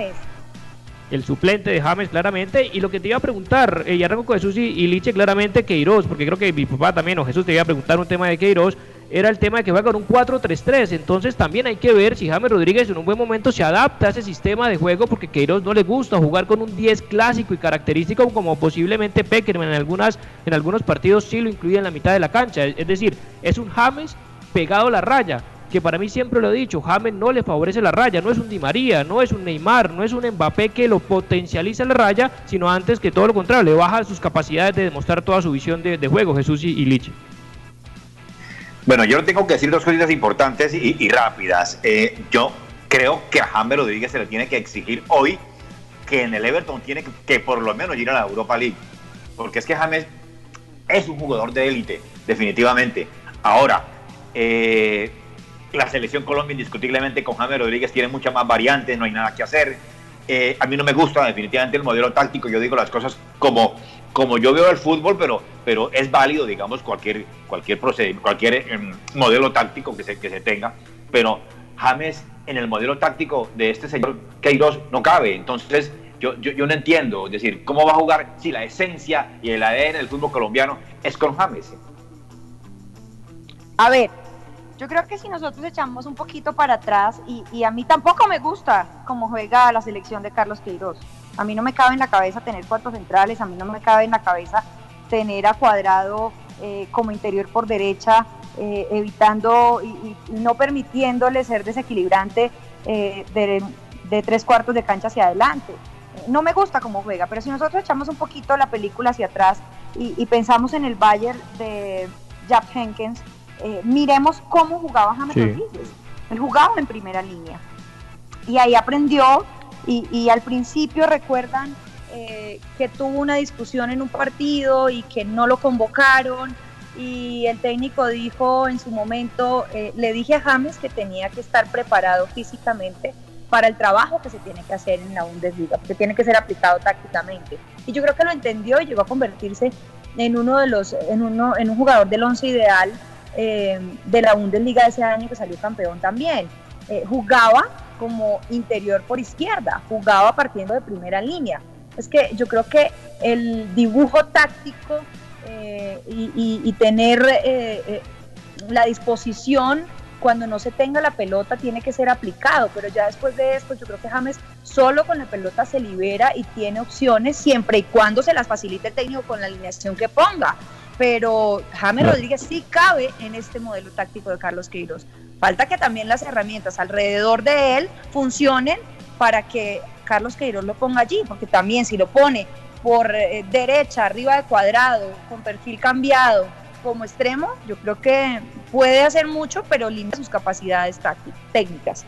el suplente de James claramente. Y lo que te iba a preguntar, eh, y arranco con Jesús y, Liche claramente, Queiroz, porque creo que mi papá también, o Jesús te iba a preguntar un tema de Queiroz, era el tema de que juega con un 4-3-3. Entonces también hay que ver si James Rodríguez en un buen momento se adapta a ese sistema de juego, porque Queiroz no le gusta jugar con un 10 clásico y característico como posiblemente Peckerman en, algunas, en algunos partidos sí lo incluye en la mitad de la cancha. Es, es decir, es un James pegado a la raya que para mí siempre lo he dicho, James no le favorece la raya, no es un Di María, no es un Neymar, no es un Mbappé que lo potencializa la raya, sino antes que todo lo contrario, le baja sus capacidades de demostrar toda su visión de, juego, Jesús y, y Liche. Bueno, yo tengo que decir dos cosas importantes y, rápidas. Eh, yo creo que a James Rodríguez se le tiene que exigir hoy que en el Everton tiene que, que, por lo menos ir a la Europa League. Porque es que James es un jugador de élite, definitivamente. Ahora, eh, la selección Colombia indiscutiblemente con James Rodríguez tiene muchas más variantes, no hay nada que hacer. Eh, a mí no me gusta definitivamente el modelo táctico, yo digo las cosas como, como yo veo el fútbol, pero, pero es válido, digamos, cualquier, cualquier, cualquier em, modelo táctico que se, que se tenga, pero James en el modelo táctico de este señor Queiroz no cabe, entonces yo, yo, yo, no entiendo, es decir, ¿cómo va a jugar si la esencia y el ADN del fútbol colombiano es con James? A ver, yo creo que si nosotros echamos un poquito para atrás, y, a mí tampoco me gusta cómo juega la selección de Carlos Queiroz. A mí no me cabe en la cabeza tener cuatro centrales, a mí no me cabe en la cabeza tener a Cuadrado eh, como interior por derecha, eh, evitando y, no permitiéndole ser desequilibrante eh, de, tres cuartos de cancha hacia adelante. No me gusta cómo juega, pero si nosotros echamos un poquito la película hacia atrás y, pensamos en el Bayern de Jack Henkens, eh, miremos cómo jugaba James Rodríguez. Él jugaba en primera línea. Y ahí aprendió y, al principio recuerdan eh, que tuvo una discusión en un partido y que no lo convocaron y el técnico dijo en su momento, eh, le dije a James que tenía que estar preparado físicamente para el trabajo que se tiene que hacer en la Bundesliga, que tiene que ser aplicado tácticamente. Y yo creo que lo entendió y llegó a convertirse en uno de los, en uno, en un jugador del once ideal eh, de la Bundesliga de ese año que salió campeón también. Eh, jugaba como interior por izquierda, jugaba partiendo de primera línea. Es que yo creo que el dibujo táctico eh, y, y, tener la disposición cuando no se tenga la pelota tiene que ser aplicado, pero ya después de esto yo creo que James solo con la pelota se libera y tiene opciones siempre y cuando se las facilite el técnico con la alineación que ponga pero James Rodríguez sí cabe en este modelo táctico de Carlos Queiroz. Falta que también las herramientas alrededor de él funcionen para que Carlos Queiroz lo ponga allí, porque también si lo pone por eh, derecha, arriba de cuadrado, con perfil cambiado, como extremo, yo creo que puede hacer mucho, pero limita sus capacidades técnicas.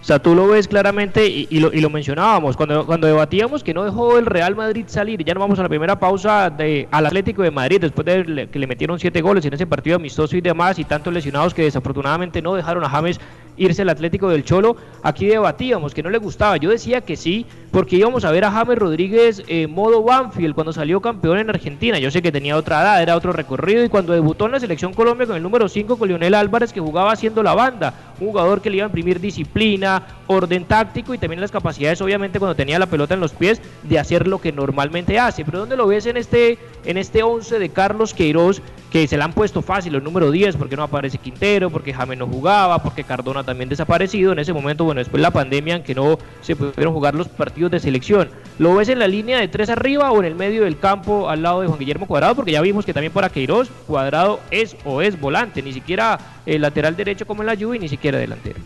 O sea, tú lo ves claramente y, lo, y, lo, mencionábamos cuando, cuando debatíamos que no dejó el Real Madrid salir. Ya nos vamos a la primera pausa de, al Atlético de Madrid después de que le metieron siete goles en ese partido amistoso y demás y tantos lesionados que desafortunadamente no dejaron a James irse al Atlético del Cholo. Aquí debatíamos que no le gustaba. Yo decía que sí, porque íbamos a ver a James Rodríguez en modo Banfield cuando salió campeón en Argentina. Yo sé que tenía otra edad, era otro recorrido y cuando debutó en la selección Colombia con el número 5 con Lionel Álvarez que jugaba haciendo la banda, jugador que le iba a imprimir disciplina, orden táctico y también las capacidades obviamente cuando tenía la pelota en los pies de hacer lo que normalmente hace. Pero ¿dónde lo ves en este en este 11 de Carlos Queiroz que se le han puesto fácil el número 10 porque no aparece Quintero, porque James no jugaba, porque Cardona también desaparecido. En ese momento, bueno, después de la pandemia, en que no se pudieron jugar los partidos de selección. ¿Lo ves en la línea de tres arriba o en el medio del campo al lado de Juan Guillermo Cuadrado? Porque ya vimos que también para Queiroz, Cuadrado es o es volante, ni siquiera el lateral derecho como en la Juve, ni siquiera delantero.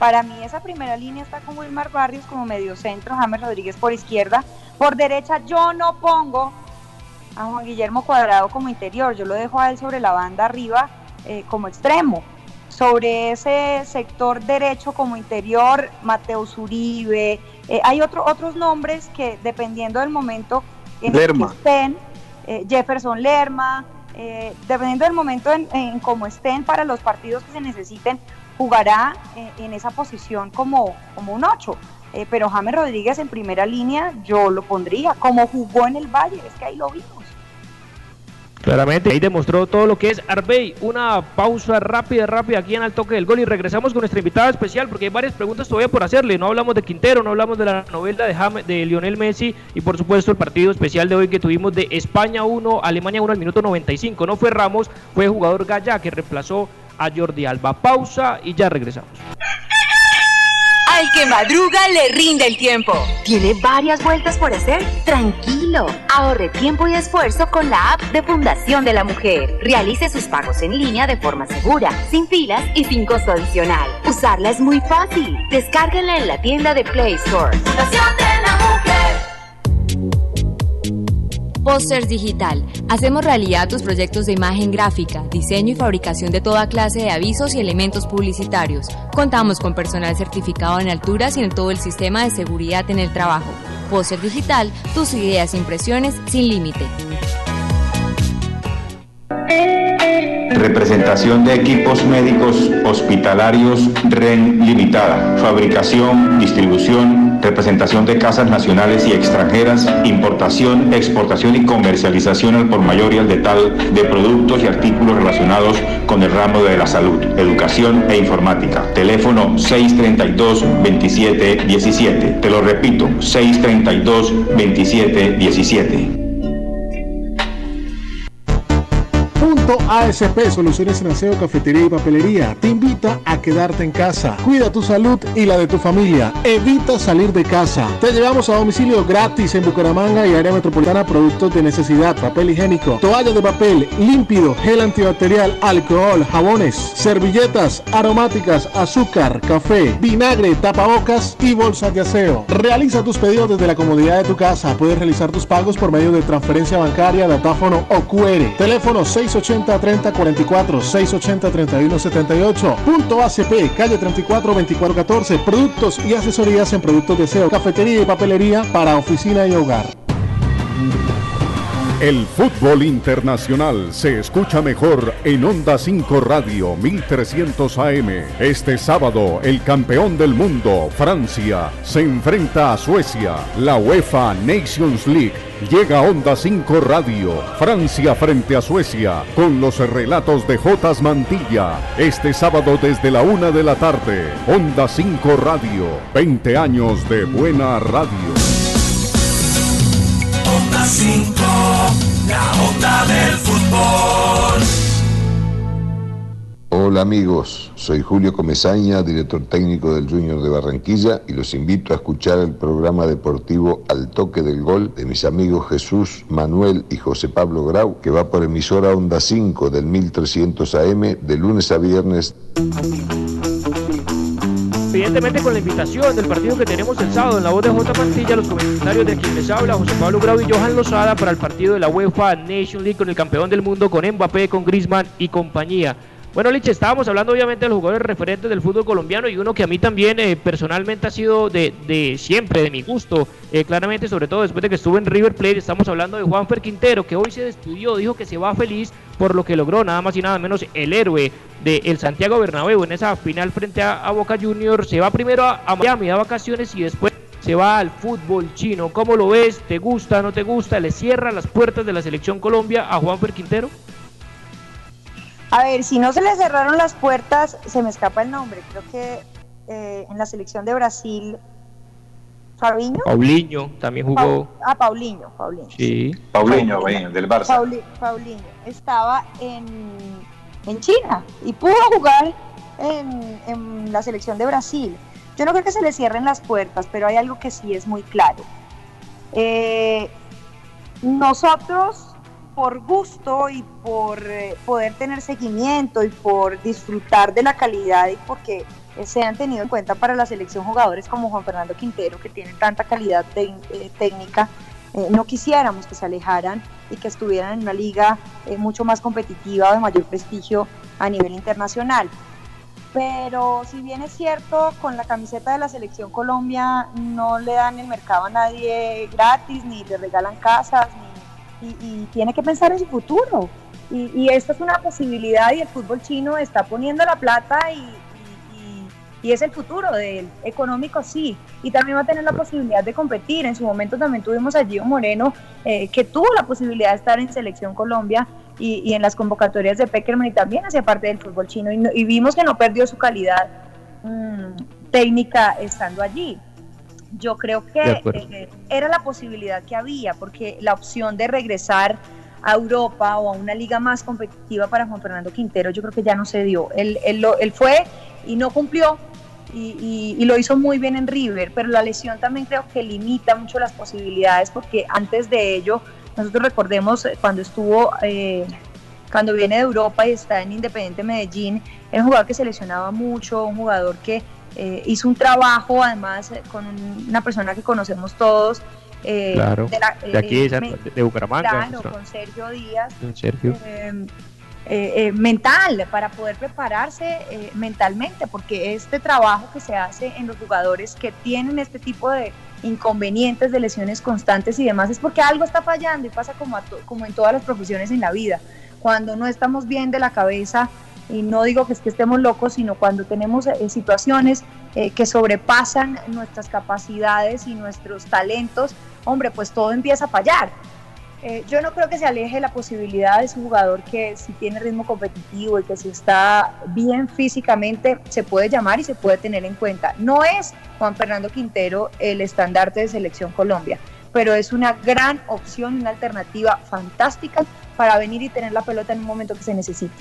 Para mí esa primera línea está con Wilmar Barrios como medio centro, James Rodríguez por izquierda. Por derecha yo no pongo a Juan Guillermo Cuadrado como interior, yo lo dejo a él sobre la banda arriba eh, como extremo. Sobre ese sector derecho como interior, Mateo Uribe, eh, hay otro, otros nombres que dependiendo del momento en el que estén, eh, Jefferson Lerma, dependiendo del momento en, en cómo estén para los partidos que se necesiten, jugará en esa posición como, como un 8. pero James Rodríguez en primera línea yo lo pondría, como jugó en el Valle, es que ahí lo vimos. Claramente, ahí demostró todo lo que es Arbey. Una pausa rápida, rápida aquí en el toque del gol y regresamos con nuestra invitada especial porque hay varias preguntas todavía por hacerle. No hablamos de Quintero, no hablamos de la novela de, Lionel Messi y por supuesto el partido especial de hoy que tuvimos de España 1, Alemania 1 al minuto 95. No fue Ramos, fue jugador Gaya que reemplazó a Jordi Alba. Pausa y ya regresamos. Al que madruga le rinde el tiempo. ¿Tiene varias vueltas por hacer? Tranquilo. Ahorre tiempo y esfuerzo con la app de Fundación de la Mujer. Realice sus pagos en línea de forma segura, sin filas y sin costo adicional. Usarla es muy fácil. Descárguenla en la tienda de Play Store. Fundación de la Mujer. Posters Digital. Hacemos realidad tus proyectos de imagen gráfica, diseño y fabricación de toda clase de avisos y elementos publicitarios. Contamos con personal certificado en alturas y en todo el sistema de seguridad en el trabajo. Poster Digital, tus ideas e impresiones sin límite. Representación de equipos médicos hospitalarios REN Limitada. Fabricación, distribución, representación de casas nacionales y extranjeras, importación, exportación y comercialización al por mayor y al detal de productos y artículos relacionados con el ramo de la salud, educación e informática. Teléfono 632-2717. Te lo repito, 632-2717. ASP Soluciones en Aseo, Cafetería y Papelería te invita a quedarte en casa. Cuida tu salud y la de tu familia. Evita salir de casa. Te llevamos a domicilio gratis en Bucaramanga y área metropolitana productos de necesidad, papel higiénico, toallas de papel, límpido, gel antibacterial, alcohol, jabones, servilletas, aromáticas, azúcar, café, vinagre, tapabocas y bolsas de aseo. Realiza tus pedidos desde la comodidad de tu casa. Puedes realizar tus pagos por medio de transferencia bancaria, datáfono o QR. Teléfono 680 3044 680 3178. Punto ACP, calle 34 2414. Productos y asesorías en productos de SEO, cafetería y papelería para oficina y hogar. El fútbol internacional se escucha mejor en Onda 5 Radio 1300 AM. Este sábado, el campeón del mundo, Francia, se enfrenta a Suecia. La UEFA Nations League llega Onda 5 Radio. Francia frente a Suecia con los relatos de Jotas Mantilla. Este sábado desde la una de la tarde. Onda 5 Radio. 20 años de buena radio. Onda 5, la onda del fútbol. Hola amigos, soy Julio Comesaña, director técnico del Junior de Barranquilla y los invito a escuchar el programa deportivo Al Toque del Gol de mis amigos Jesús, Manuel y José Pablo Grau, que va por emisora Onda 5 del 1300 AM de lunes a viernes. Evidentemente con la invitación del partido que tenemos el sábado en la voz de J. Mantilla, los comentarios de quien les habla, José Pablo Grau y Johan Lozada para el partido de la UEFA Nation League con el campeón del mundo, con Mbappé, con Griezmann y compañía. Bueno, Lich, estábamos hablando obviamente de los jugadores referentes del fútbol colombiano y uno que a mí también eh, personalmente ha sido de, de, siempre, de mi gusto, eh, claramente, sobre todo después de que estuve en River Plate, estamos hablando de Juanfer Quintero, que hoy se despidió, dijo que se va feliz por lo que logró, nada más y nada menos el héroe del el Santiago Bernabéu en esa final frente a, a Boca Juniors, se va primero a, a Miami a vacaciones y después se va al fútbol chino. ¿Cómo lo ves? ¿Te gusta? ¿No te gusta? ¿Le cierra las puertas de la selección Colombia a Juanfer Quintero? A ver, si no se le cerraron las puertas, se me escapa el nombre. Creo que eh, en la selección de Brasil, Fabinho. Paulinho también jugó. ah, Paulinho, Paulinho. Sí. Paulinho, Paulinho del Barça. Pauli, Paulinho estaba en, en China y pudo jugar en, en la selección de Brasil. Yo no creo que se le cierren las puertas, pero hay algo que sí es muy claro. Eh, nosotros por gusto y por eh, poder tener seguimiento y por disfrutar de la calidad y porque se han tenido en cuenta para la selección jugadores como Juan Fernando Quintero, que tienen tanta calidad te eh, técnica, eh, no quisiéramos que se alejaran y que estuvieran en una liga mucho más competitiva, de mayor prestigio a nivel internacional. Pero si bien es cierto, con la camiseta de la selección Colombia no le dan el mercado a nadie gratis, ni le regalan casas, ni y, y, tiene que pensar en su futuro. Y, y, es una posibilidad y el fútbol chino está poniendo la plata y, y, es el futuro de él. Económico sí. Y también va a tener la posibilidad de competir. En su momento también tuvimos a Gio Moreno, eh, que tuvo la posibilidad de estar en Selección Colombia y, en las convocatorias de Peckerman y también hacía parte del fútbol chino. Y, vimos que no perdió su calidad mmm, técnica estando allí yo creo que eh, era la posibilidad que había, porque la opción de regresar a Europa o a una liga más competitiva para Juan Fernando Quintero, yo creo que ya no se dio. Él, él, lo, él fue y no cumplió y, y, y, lo hizo muy bien en River, pero la lesión también creo que limita mucho las posibilidades, porque antes de ello, nosotros recordemos cuando estuvo... Eh, cuando viene de Europa y está en Independiente Medellín, era un jugador que se lesionaba mucho, un jugador que eh, hizo un trabajo además eh, con una persona que conocemos todos. Eh, claro, de, la, de aquí, de, de Bucaramanga. Claro, con Sergio Díaz. Sergio. mental, para poder prepararse mentalmente, porque este trabajo que se hace en los jugadores que tienen este tipo de inconvenientes, de lesiones constantes y demás, es porque algo está fallando y pasa como, a como en todas las profesiones en la vida cuando no estamos bien de la cabeza, y no digo que es que estemos locos, sino cuando tenemos eh, situaciones eh, que sobrepasan nuestras capacidades y nuestros talentos, hombre, pues todo empieza a fallar. Eh, yo no creo que se aleje la posibilidad de ese jugador que si tiene ritmo competitivo y que si está bien físicamente se puede llamar y se puede tener en cuenta. No es Juan Fernando Quintero el estandarte de selección Colombia, pero es una gran opción, una alternativa fantástica para venir y tener la pelota en un momento que se necesite.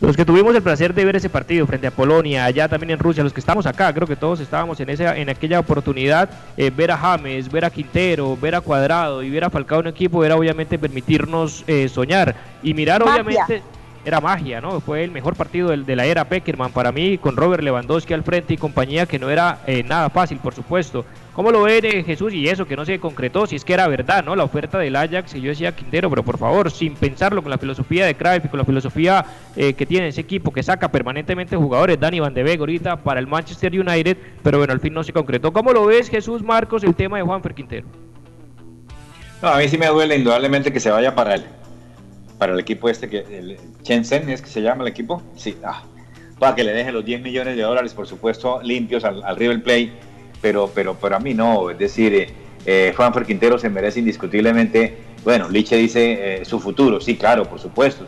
Los que tuvimos el placer de ver ese partido frente a Polonia, allá también en Rusia, los que estamos acá, creo que todos estábamos en esa, en aquella oportunidad, eh, ver a James, ver a Quintero, ver a Cuadrado y ver a Falcao en equipo era obviamente permitirnos eh, soñar y mirar obviamente era magia, ¿no? Fue el mejor partido de la era Peckerman para mí, con Robert Lewandowski al frente y compañía, que no era eh, nada fácil, por supuesto. ¿Cómo lo ve eh, Jesús y eso que no se concretó? Si es que era verdad, ¿no? La oferta del Ajax, y yo decía Quintero, pero por favor, sin pensarlo con la filosofía de Cruyff y con la filosofía eh, que tiene ese equipo que saca permanentemente jugadores, Dani Van de Beek ahorita para el Manchester United, pero bueno, al fin no se concretó. ¿Cómo lo ves, Jesús Marcos, el tema de Juanfer Quintero? No, a mí sí me duele indudablemente que se vaya para él para el equipo este, que el Shenzhen es que se llama el equipo, sí, ah, para que le dejen los 10 millones de dólares, por supuesto, limpios al, River Play, pero, pero, pero a mí no, es decir, eh, eh Juanfer Quintero se merece indiscutiblemente, bueno, Liche dice eh, su futuro, sí, claro, por supuesto,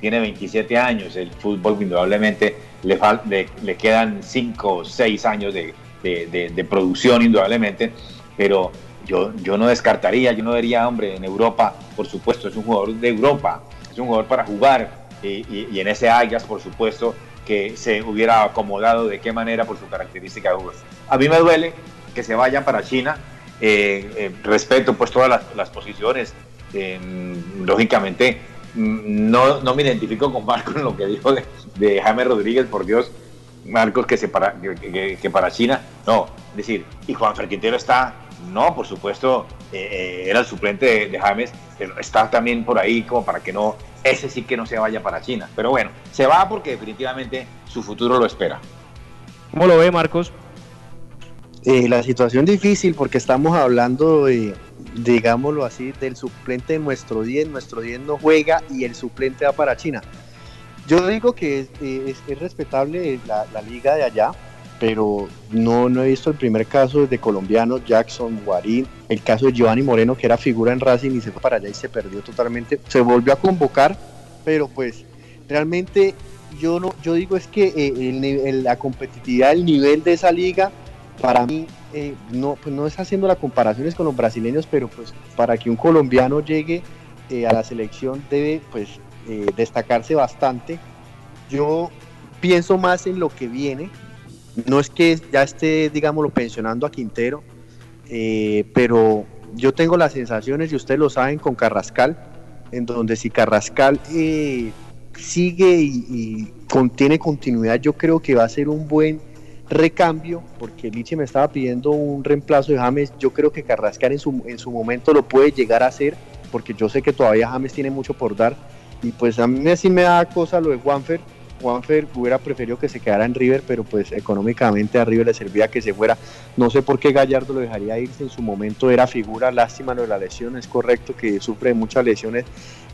tiene 27 años, el fútbol indudablemente le, le, le quedan 5 o 6 años de, de, producción indudablemente, pero yo, yo no descartaría, yo no diría, hombre, en Europa, por supuesto, es un jugador de Europa, es un jugador para jugar, y, en ese Ajax, por supuesto, que se hubiera acomodado de qué manera por su característica de jugador. A mí me duele que se vaya para China, eh, eh, respeto pues todas las, posiciones, lógicamente mm, no, no me identifico con Marcos en lo que dijo de, Jaime Rodríguez, por Dios, Marcos que, se para, que, para China, no, es decir, y Juan Ferquintero está no, por supuesto, eh, eh, era el suplente de, James, pero está también por ahí como para que no, ese sí que no se vaya para China. Pero bueno, se va porque definitivamente su futuro lo espera. ¿Cómo lo ve, Marcos? Eh, la situación difícil porque estamos hablando, de, digámoslo así, del suplente de nuestro 10. Nuestro 10 no juega y el suplente va para China. Yo digo que es, respetable la liga de allá, pero no, no he visto el primer caso de colombianos, Jackson, Guarín, el caso de Giovanni Moreno, que era figura en Racing y se fue para allá y se perdió totalmente. Se volvió a convocar, pero pues realmente yo no yo digo es que eh, la competitividad, el nivel de esa liga, para mí eh, no, pues no es haciendo las comparaciones con los brasileños, pero pues para que un colombiano llegue eh, a la selección debe pues destacarse bastante. Yo pienso más en lo que viene, no es que ya esté, digámoslo, pensionando a Quintero, eh, pero yo tengo las sensaciones, y ustedes lo saben, con Carrascal, en donde si Carrascal eh, sigue y, contiene continuidad, yo creo que va a ser un buen recambio, porque Liche me estaba pidiendo un reemplazo de James, yo creo que Carrascal en su, en su momento lo puede llegar a hacer, porque yo sé que todavía James tiene mucho por dar, y pues a mí sí me da cosa lo de Juanfer, Juanfer hubiera preferido que se quedara en River, pero pues económicamente a River le servía que se fuera. No sé por qué Gallardo lo dejaría irse, en su momento era figura, lástima lo de la lesión, es correcto que sufre muchas lesiones,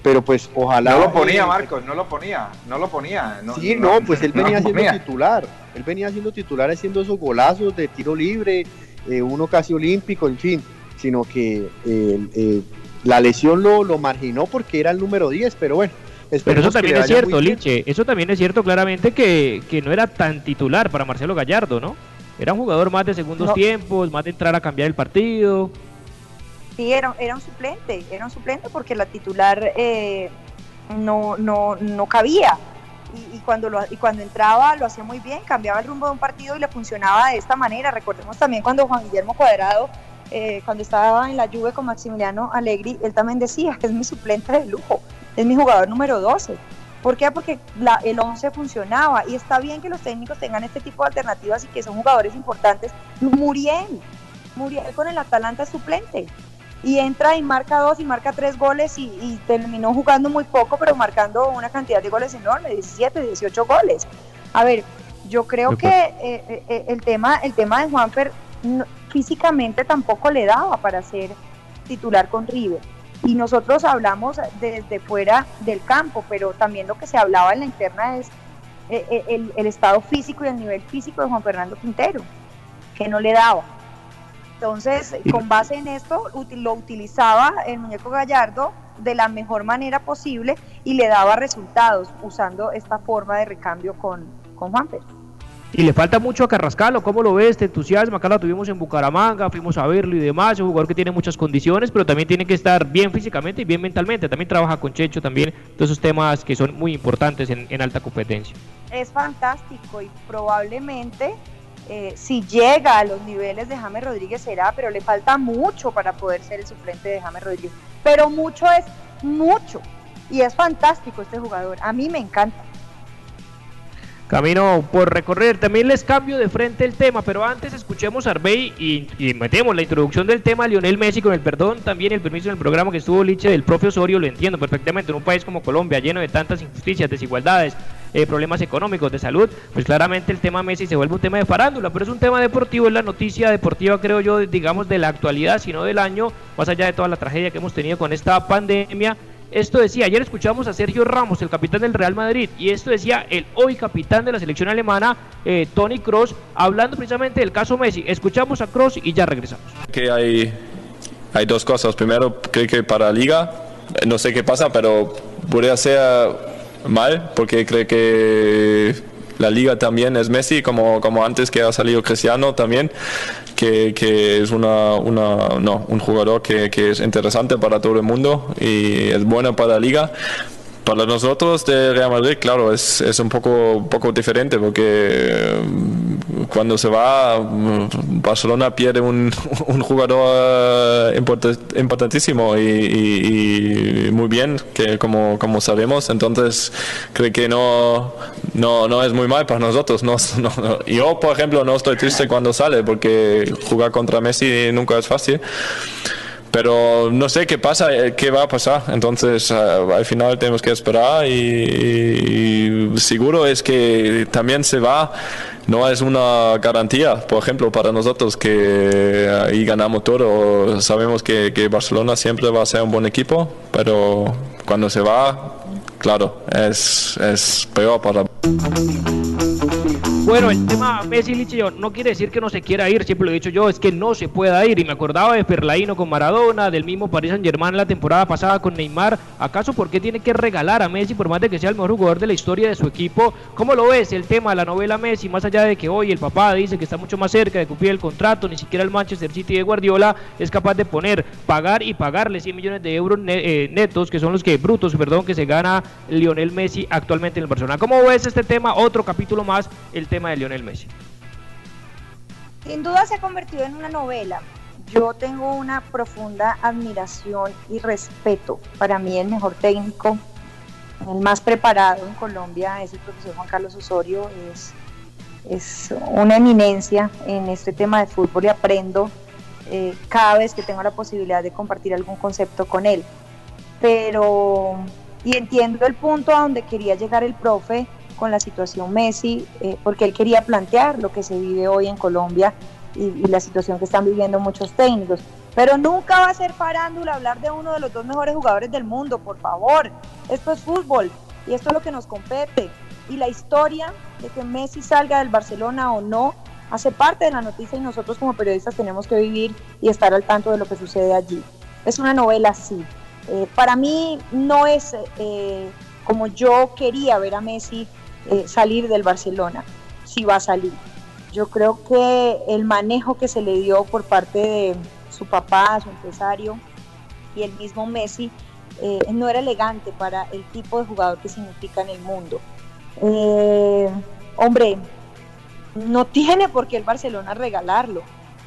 pero pues ojalá... No lo ponía Marcos, no lo ponía, no lo ponía. sí, no, pues él venía siendo titular, él venía siendo titular haciendo esos golazos de tiro libre, eh, uno casi olímpico, en fin, sino que eh, eh, la lesión lo, lo marginó porque era el número 10, pero bueno pero eso también es cierto, Liche. Eso también es cierto claramente que, no era tan titular para Marcelo Gallardo, ¿no? Era un jugador más de segundos tiempos, más de entrar a cambiar el partido. Sí, era, era un suplente, era un suplente porque la titular eh, no, no, no cabía. Y, cuando lo, y cuando entraba lo hacía muy bien, cambiaba el rumbo de un partido y le funcionaba de esta manera. Recordemos también cuando Juan Guillermo Cuadrado, eh, cuando estaba en la Juve con Maximiliano Allegri, él también decía que es mi suplente de lujo es mi jugador número 12. ¿Por qué? Porque el 11 funcionaba y está bien que los técnicos tengan este tipo de alternativas y que son jugadores importantes. Muriel, Muriel con el Atalanta suplente y entra y marca dos y marca tres goles y, terminó jugando muy poco, pero marcando una cantidad de goles enorme, 17, 18 goles. A ver, yo creo que eh, eh, eh, el, tema, el tema de Juanfer físicamente tampoco le daba para ser titular con River Y nosotros hablamos desde fuera del campo, pero también lo que se hablaba en la interna es eh, eh, el, el estado físico y el nivel físico de Juan Fernando Quintero, que no le daba. Entonces, con base en esto, lo utilizaba el muñeco Gallardo de la mejor manera posible y le daba resultados usando esta forma de recambio con, con Juanfer. Y le falta mucho a Carrascalo, ¿cómo lo ves? ¿Te entusiasma? Acá lo tuvimos en Bucaramanga, fuimos a verlo y demás, es un jugador que tiene muchas condiciones, pero también tiene que estar bien físicamente y bien mentalmente. También trabaja con Checho, también todos esos temas que son muy importantes en, alta competencia. Es fantástico y probablemente eh, si llega a los niveles de James Rodríguez será, pero le falta mucho para poder ser el suplente de James Rodríguez. Pero mucho es mucho. Y es fantástico este jugador. A mí me encanta. Camino por recorrer. También les cambio de frente el tema, pero antes escuchemos a Arbey y, metemos la introducción del tema Lionel Messi con el perdón, también el permiso en el programa que estuvo Liche del propio Osorio, lo entiendo perfectamente, en un país como Colombia, lleno de tantas injusticias, desigualdades, eh, problemas económicos, de salud, pues claramente el tema Messi se vuelve un tema de farándula, pero es un tema deportivo, es la noticia deportiva, creo yo, digamos, de la actualidad, sino del año, más allá de toda la tragedia que hemos tenido con esta pandemia esto decía, ayer escuchamos a Sergio Ramos, el capitán del Real Madrid, y esto decía el hoy capitán de la selección alemana, eh, Tony Cross, hablando precisamente del caso Messi. Escuchamos a Cross y ya regresamos. Que hay, hay dos cosas. Primero, creo que para la liga, no sé qué pasa, pero podría ser mal, porque creo que la liga también es Messi, como, como antes que ha salido Cristiano también, que, que es una, una, no, un jugador que, que, es interesante para todo el mundo y es bueno para la liga. Para nosotros de Real Madrid, claro, es, es un poco, poco diferente porque mm, cuando se va, mm, Barcelona pierde un, un jugador eh, importantísimo y, y, muy bien, que como, como sabemos, entonces creo que no, no, no es muy mal para nosotros. No, no, yo, por ejemplo, no estoy triste cuando sale porque jugar contra Messi nunca es fácil pero no sé qué pasa, eh, qué va a pasar. Entonces, eh, al final tenemos que esperar y, seguro es que también se va. No es una garantía, por ejemplo, para nosotros que ahí ganamos todo. Sabemos que, que Barcelona siempre va a ser un buen equipo, pero cuando se va, claro, es, es peor para... Bueno, el tema Messi Liche no quiere decir que no se quiera ir, siempre lo he dicho yo, es que no se pueda ir. Y me acordaba de Ferlaino con Maradona, del mismo Paris Saint Germain la temporada pasada con Neymar. ¿Acaso por qué tiene que regalar a Messi por más de que sea el mejor jugador de la historia de su equipo? ¿Cómo lo ves el tema de la novela Messi? Más allá de que hoy el papá dice que está mucho más cerca de cumplir el contrato, ni siquiera el Manchester City de Guardiola es capaz de poner, pagar y pagarle 100 millones de euros eh, netos, que son los que brutos, perdón, que se gana Lionel Messi actualmente en el Barcelona. ¿Cómo ves este tema? Otro capítulo más, el tema de Lionel Messi. Sin duda se ha convertido en una novela. Yo tengo una profunda admiración y respeto. Para mí el mejor técnico, el más preparado en Colombia es el profesor Juan Carlos Osorio. Es, es una eminencia en este tema de fútbol y aprendo eh, cada vez que tengo la posibilidad de compartir algún concepto con él. Pero, y entiendo el punto a donde quería llegar el profe, con la situación Messi, eh, porque él quería plantear lo que se vive hoy en Colombia y, la situación que están viviendo muchos técnicos. Pero nunca va a ser farándula hablar de uno de los dos mejores jugadores del mundo, por favor. Esto es fútbol y esto es lo que nos compete. Y la historia de que Messi salga del Barcelona o no hace parte de la noticia y nosotros como periodistas tenemos que vivir y estar al tanto de lo que sucede allí. Es una novela, sí. Eh, para mí no es eh, como yo quería ver a Messi eh, salir del Barcelona, si va a salir. Yo creo que el manejo que se le dio por parte de su papá, su empresario y el mismo Messi eh, no era elegante para el tipo de jugador que significa en el mundo. Eh, hombre, no tiene por qué el Barcelona regalarlo.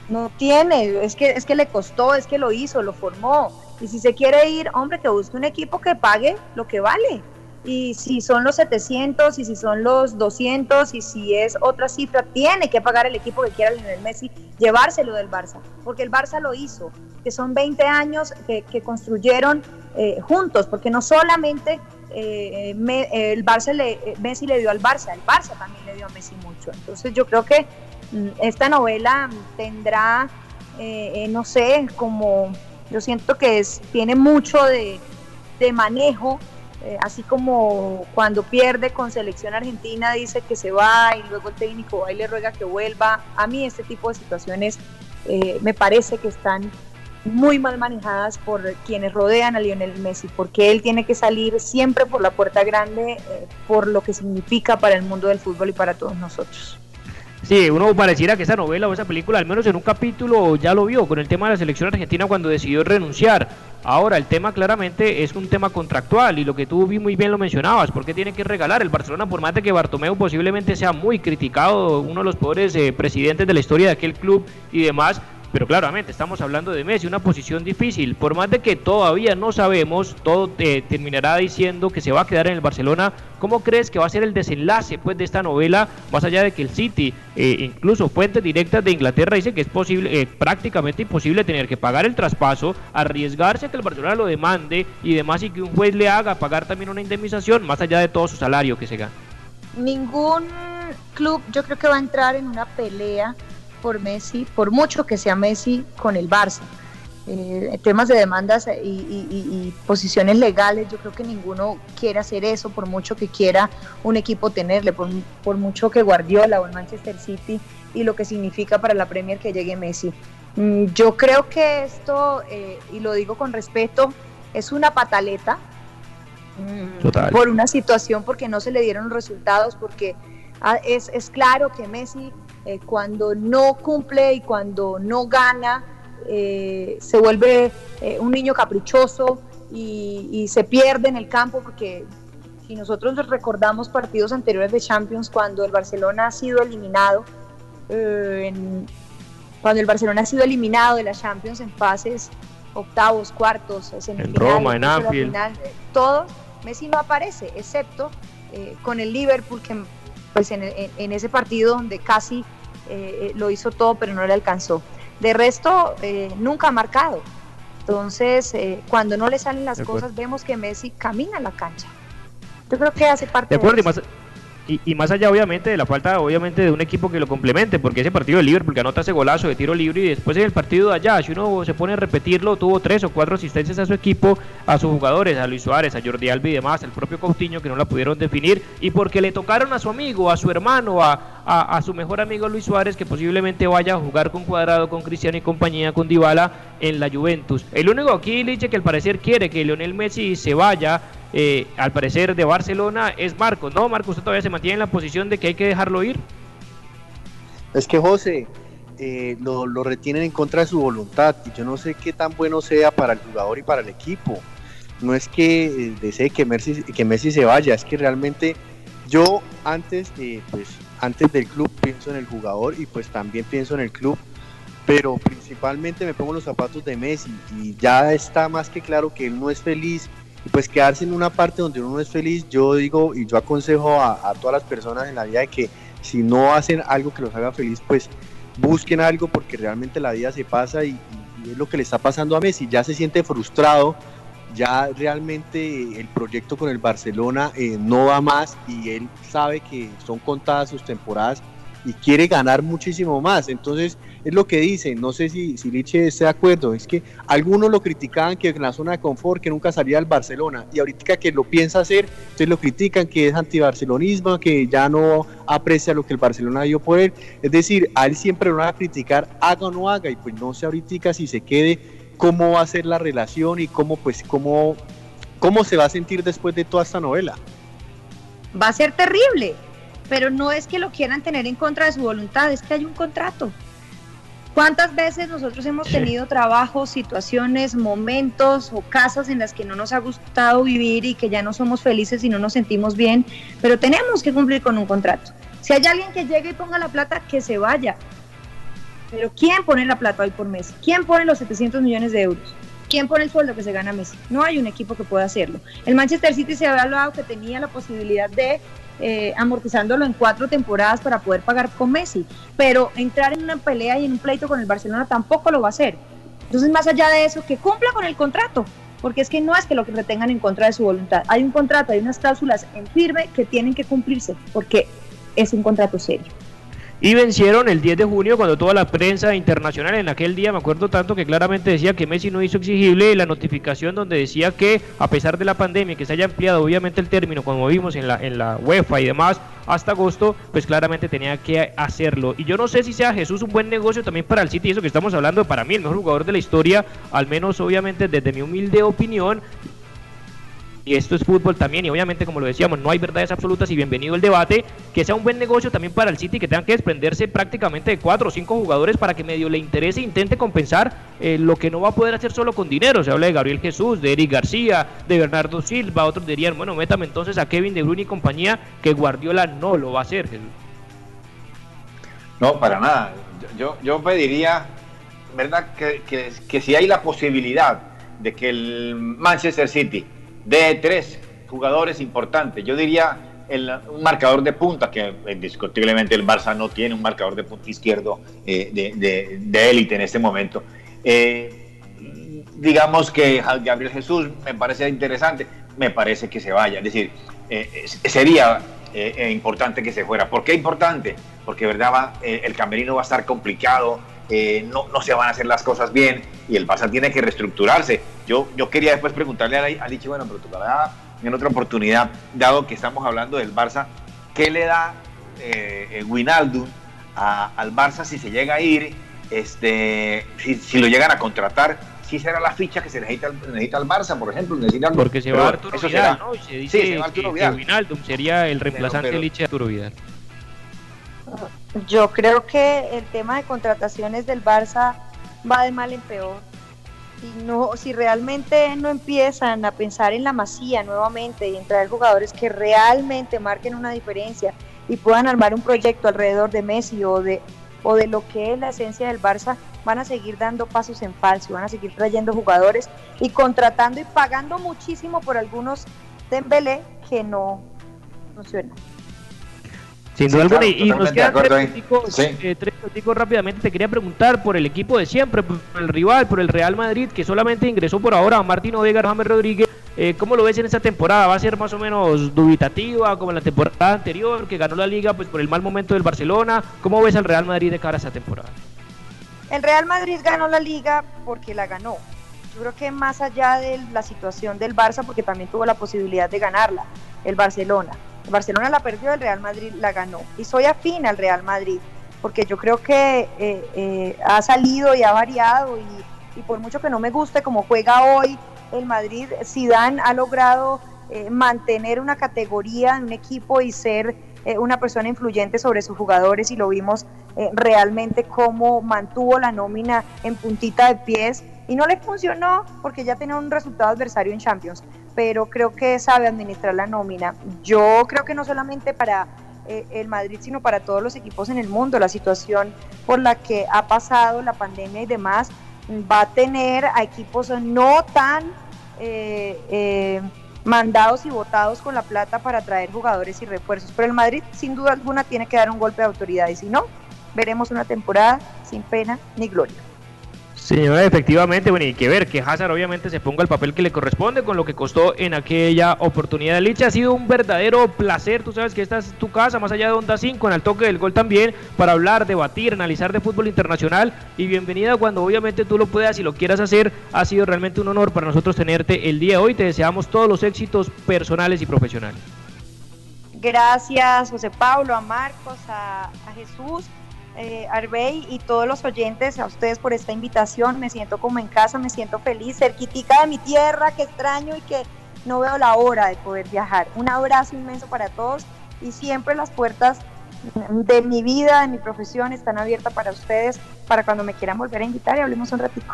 No tiene, es que, es que le costó, es que lo hizo, lo formó. Y si se quiere ir, hombre, que busque un equipo que pague lo que vale y si son los 700 y si son los 200 y si es otra cifra, tiene que pagar el equipo que quiera Lionel Messi llevárselo del Barça, porque el Barça lo hizo, que son 20 años que, construyeron eh, juntos, porque no solamente eh, el Barça le, Messi le dio al Barça, el Barça también le dio a Messi mucho. Entonces yo creo que mm, esta novela tendrá, eh, no sé, como Yo siento que es, tiene mucho de manejo, eh, así como cuando pierde con selección argentina dice que se va y luego el técnico va y le ruega que vuelva. A mí este tipo de situaciones eh, me parece que están muy mal manejadas por quienes rodean a Lionel Messi, porque él tiene que salir siempre por la puerta grande eh, por lo que significa para el mundo del fútbol y para todos nosotros. Sí, uno pareciera que esa novela o esa película, al menos en un capítulo, ya lo vio con el tema de la selección argentina cuando decidió renunciar. Ahora, el tema claramente es un tema contractual y lo que tú muy bien lo mencionabas, porque tiene que regalar el Barcelona, por más de que Bartomeu posiblemente sea muy criticado, uno de los peores eh, presidentes de la historia de aquel club y demás, pero claramente estamos hablando de Messi, una posición difícil. Por más de que todavía no sabemos, todo eh, terminará diciendo que se va a quedar en el Barcelona. ¿Cómo crees que va a ser el desenlace pues, de esta novela? Más allá de que el City, eh, incluso fuentes directas de Inglaterra, dicen que es posible, eh, prácticamente imposible tener que pagar el traspaso, arriesgarse a que el Barcelona lo demande y demás, y que un juez le haga pagar también una indemnización, más allá de todo su salario que se gana. Ningún club, yo creo que va a entrar en una pelea por Messi, por mucho que sea Messi con el Barça. Eh, temas de demandas y, posiciones legales, yo creo que ninguno quiere hacer eso, por mucho que quiera un equipo tenerle, por, mucho que Guardiola o el Manchester City y lo que significa para la Premier que llegue Messi. Mm, yo creo que esto, eh, y lo digo con respeto, es una pataleta mm, por una situación, porque no se le dieron los resultados, porque ah, es, es claro que Messi eh, cuando no cumple y cuando no gana, eh, se vuelve eh, un niño caprichoso y, se pierde en el campo porque si nosotros recordamos partidos anteriores de Champions cuando el Barcelona ha sido eliminado, cuando el Barcelona ha sido eliminado de la Champions en fases octavos, cuartos, en Roma, en Anfield, todos, Messi no aparece, excepto con el Liverpool que pues en, ese partido donde casi eh, lo hizo todo, pero no le alcanzó. De resto, eh, nunca ha marcado. Entonces, eh, cuando no le salen las cosas, vemos que Messi camina la cancha. Yo creo que hace parte de, de y, más allá, obviamente, de la falta, obviamente, de un equipo que lo complemente, porque ese partido de Liverpool que anota ese golazo de tiro libre y después en el partido de allá, si uno se pone a repetirlo, tuvo tres o cuatro asistencias a su equipo, a sus jugadores, a Luis Suárez, a Jordi Alba y demás, el propio Coutinho que no la pudieron definir, y porque le tocaron a su amigo, a su hermano, a, a, su mejor amigo Luis Suárez, que posiblemente vaya a jugar con Cuadrado, con Cristiano y compañía, con Dybala en la Juventus. El único aquí, Liche, que al parecer quiere que Lionel Messi se vaya eh, al parecer de Barcelona es Marcos, ¿no? Marcos, usted todavía se mantiene en la posición de que hay que dejarlo ir. Es que José eh, lo, retienen en contra de su voluntad y yo no sé qué tan bueno sea para el jugador y para el equipo. No es que eh, desee que Messi, que Messi se vaya, es que realmente yo antes, pues, antes del club pienso en el jugador y pues también pienso en el club pero principalmente me pongo los zapatos de Messi y ya está más que claro que él no es feliz y pues quedarse en una parte donde uno es feliz, yo digo y yo aconsejo a, todas las personas en la vida de que si no hacen algo que los haga feliz, pues busquen algo porque realmente la vida se pasa y, es lo que le está pasando a Messi, ya se siente frustrado, ya realmente el proyecto con el Barcelona eh, no va más y él sabe que son contadas sus temporadas y quiere ganar muchísimo más. Entonces, es lo que dicen, no sé si, si Liche está de acuerdo, es que algunos lo criticaban que en la zona de confort, que nunca salía al Barcelona, y ahorita que lo piensa hacer, entonces lo critican que es antibarcelonismo, que ya no aprecia lo que el Barcelona dio por él. Es decir, a él siempre lo van a criticar, haga o no haga, y pues no sé ahorita si se quede, cómo va a ser la relación y cómo, pues, cómo, cómo se va a sentir después de toda esta novela. Va a ser terrible, pero no es que lo quieran tener en contra de su voluntad, es que hay un contrato. ¿Cuántas veces nosotros hemos tenido trabajos, situaciones, momentos o casas en las que no nos ha gustado vivir y que ya no somos felices y no nos sentimos bien, pero tenemos que cumplir con un contrato? Si hay alguien que llegue y ponga la plata, que se vaya. Pero ¿quién pone la plata hoy por mes? ¿Quién pone los 700 millones de euros? ¿Quién pone el sueldo que se gana Messi? No hay un equipo que pueda hacerlo. El Manchester City se había hablado que tenía la posibilidad de eh, amortizándolo en cuatro temporadas para poder pagar con Messi, pero entrar en una pelea y en un pleito con el Barcelona tampoco lo va a hacer. Entonces, más allá de eso, que cumpla con el contrato, porque es que no es que lo que retengan en contra de su voluntad. Hay un contrato, hay unas cláusulas en firme que tienen que cumplirse, porque es un contrato serio. Y vencieron el 10 de junio cuando toda la prensa internacional en aquel día, me acuerdo tanto que claramente decía que Messi no hizo exigible la notificación donde decía que a pesar de la pandemia, que se haya ampliado obviamente el término como vimos en la, en la UEFA y demás hasta agosto, pues claramente tenía que hacerlo. Y yo no sé si sea Jesús un buen negocio también para el City, eso que estamos hablando, para mí el mejor jugador de la historia, al menos obviamente desde mi humilde opinión, y esto es fútbol también, y obviamente, como lo decíamos, no hay verdades absolutas y bienvenido el debate, que sea un buen negocio también para el City, que tengan que desprenderse prácticamente de cuatro o cinco jugadores para que medio le interese e intente compensar eh, lo que no va a poder hacer solo con dinero. Se habla de Gabriel Jesús, de Eric García, de Bernardo Silva, otros dirían, bueno, métame entonces a Kevin De Bruyne y compañía, que Guardiola no lo va a hacer, Jesús. No, para nada. Yo, yo pediría, ¿verdad? Que, que, que si hay la posibilidad de que el Manchester City de tres jugadores importantes. Yo diría el, un marcador de punta, que indiscutiblemente el Barça no tiene un marcador de punta izquierdo eh, de élite en este momento. Eh, digamos que Gabriel Jesús me parece interesante, me parece que se vaya. Es decir, eh, sería importante que se fuera. ¿Por qué importante? Porque verdad va, el camerino va a estar complicado, no, no se van a hacer las cosas bien y el Barça tiene que reestructurarse yo, yo quería después preguntarle a, Lichi, bueno, pero tocará en otra oportunidad, dado que estamos hablando del Barça, ¿qué le da eh, Winaldo al Barça si se llega a ir, este, si, lo llegan a contratar? Si será la ficha que se necesita, necesita al Barça, por ejemplo. Porque se va Arturo Vidal, ¿no? Se dice sí, se va Arturo Vidal. que sería el reemplazante de Lichi Arturo Vidal. Yo creo que el tema de contrataciones del Barça va de mal en peor si, no, si realmente no empiezan a pensar en la masía nuevamente y en traer jugadores que realmente marquen una diferencia y puedan armar un proyecto alrededor de Messi o de, o de lo que es la esencia del Barça, van a seguir dando pasos en falso, van a seguir trayendo jugadores y contratando y pagando muchísimo por algunos Dembélé que no funcionan. Sin duda alguna, y nos quedan tres minutos, eh, tres rápidamente. Te quería preguntar por el equipo de siempre, por el rival, por el Real Madrid, que solamente ingresó por ahora a Martín Odegaard, James Rodríguez. Eh, ¿Cómo lo ves en esta temporada? ¿Va a ser más o menos dubitativa como en la temporada anterior, que ganó la liga pues por el mal momento del Barcelona? ¿Cómo ves al Real Madrid de cara a esta temporada? El Real Madrid ganó la liga porque la ganó. Yo creo que más allá de la situación del Barça, porque también tuvo la posibilidad de ganarla, el Barcelona. Barcelona la perdió, el Real Madrid la ganó. Y soy afín al Real Madrid, porque yo creo que eh, eh, ha salido y ha variado y, por mucho que no me guste como juega hoy el Madrid, Zidane ha logrado eh, mantener una categoría en un equipo y ser una persona influyente sobre sus jugadores y lo vimos realmente cómo mantuvo la nómina en puntita de pies y no le funcionó porque ya tenía un resultado adversario en Champions pero creo que sabe administrar la nómina. Yo creo que no solamente para eh, el Madrid, sino para todos los equipos en el mundo, la situación por la que ha pasado la pandemia y demás, va a tener a equipos no tan eh, eh, mandados y votados con la plata para traer jugadores y refuerzos. Pero el Madrid, sin duda alguna, tiene que dar un golpe de autoridad y si no, veremos una temporada sin pena ni gloria. Señora, efectivamente, bueno, y que ver que Hazard obviamente se ponga el papel que le corresponde con lo que costó en aquella oportunidad. Licha, ha sido un verdadero placer, tú sabes que esta es tu casa, más allá de Onda 5, en el toque del gol también, para hablar, debatir, analizar de fútbol internacional y bienvenida cuando obviamente tú lo puedas y lo quieras hacer. Ha sido realmente un honor para nosotros tenerte el día de hoy. Te deseamos todos los éxitos personales y profesionales. Gracias, José Pablo, a Marcos, a Jesús eh, Arbey y todos los oyentes, a ustedes por esta invitación. Me siento como en casa, me siento feliz, cerquitica de mi tierra, que extraño y que no veo la hora de poder viajar. Un abrazo inmenso para todos y siempre las puertas de mi vida, de mi profesión, están abiertas para ustedes, para cuando me quieran volver a invitar y hablemos un ratito.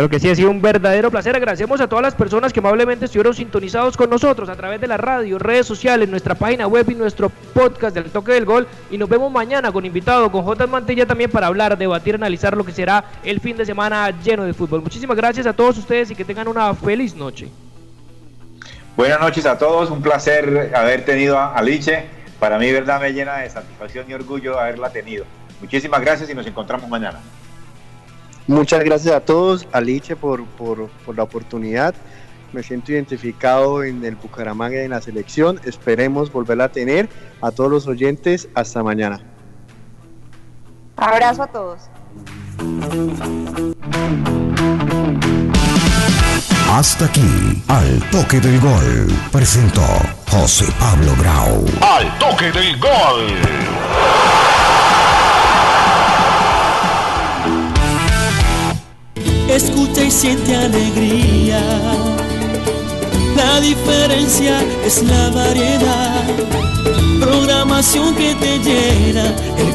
Claro que sí, ha sido un verdadero placer. Agradecemos a todas las personas que amablemente estuvieron sintonizados con nosotros a través de la radio, redes sociales, nuestra página web y nuestro podcast del Toque del Gol. Y nos vemos mañana con invitado, con J. Mantilla también para hablar, debatir, analizar lo que será el fin de semana lleno de fútbol. Muchísimas gracias a todos ustedes y que tengan una feliz noche. Buenas noches a todos, un placer haber tenido a Liche. Para mí, verdad, me llena de satisfacción y orgullo haberla tenido. Muchísimas gracias y nos encontramos mañana. Muchas gracias a todos, a Liche por, por, la oportunidad. Me siento identificado en el Bucaramanga y en la selección. Esperemos volverla a tener. A todos los oyentes, hasta mañana. Abrazo a todos. Hasta aquí, al toque del gol, presentó José Pablo Grau. Al toque del gol. Escucha y siente alegría. La diferencia es la variedad. Programación que te llena el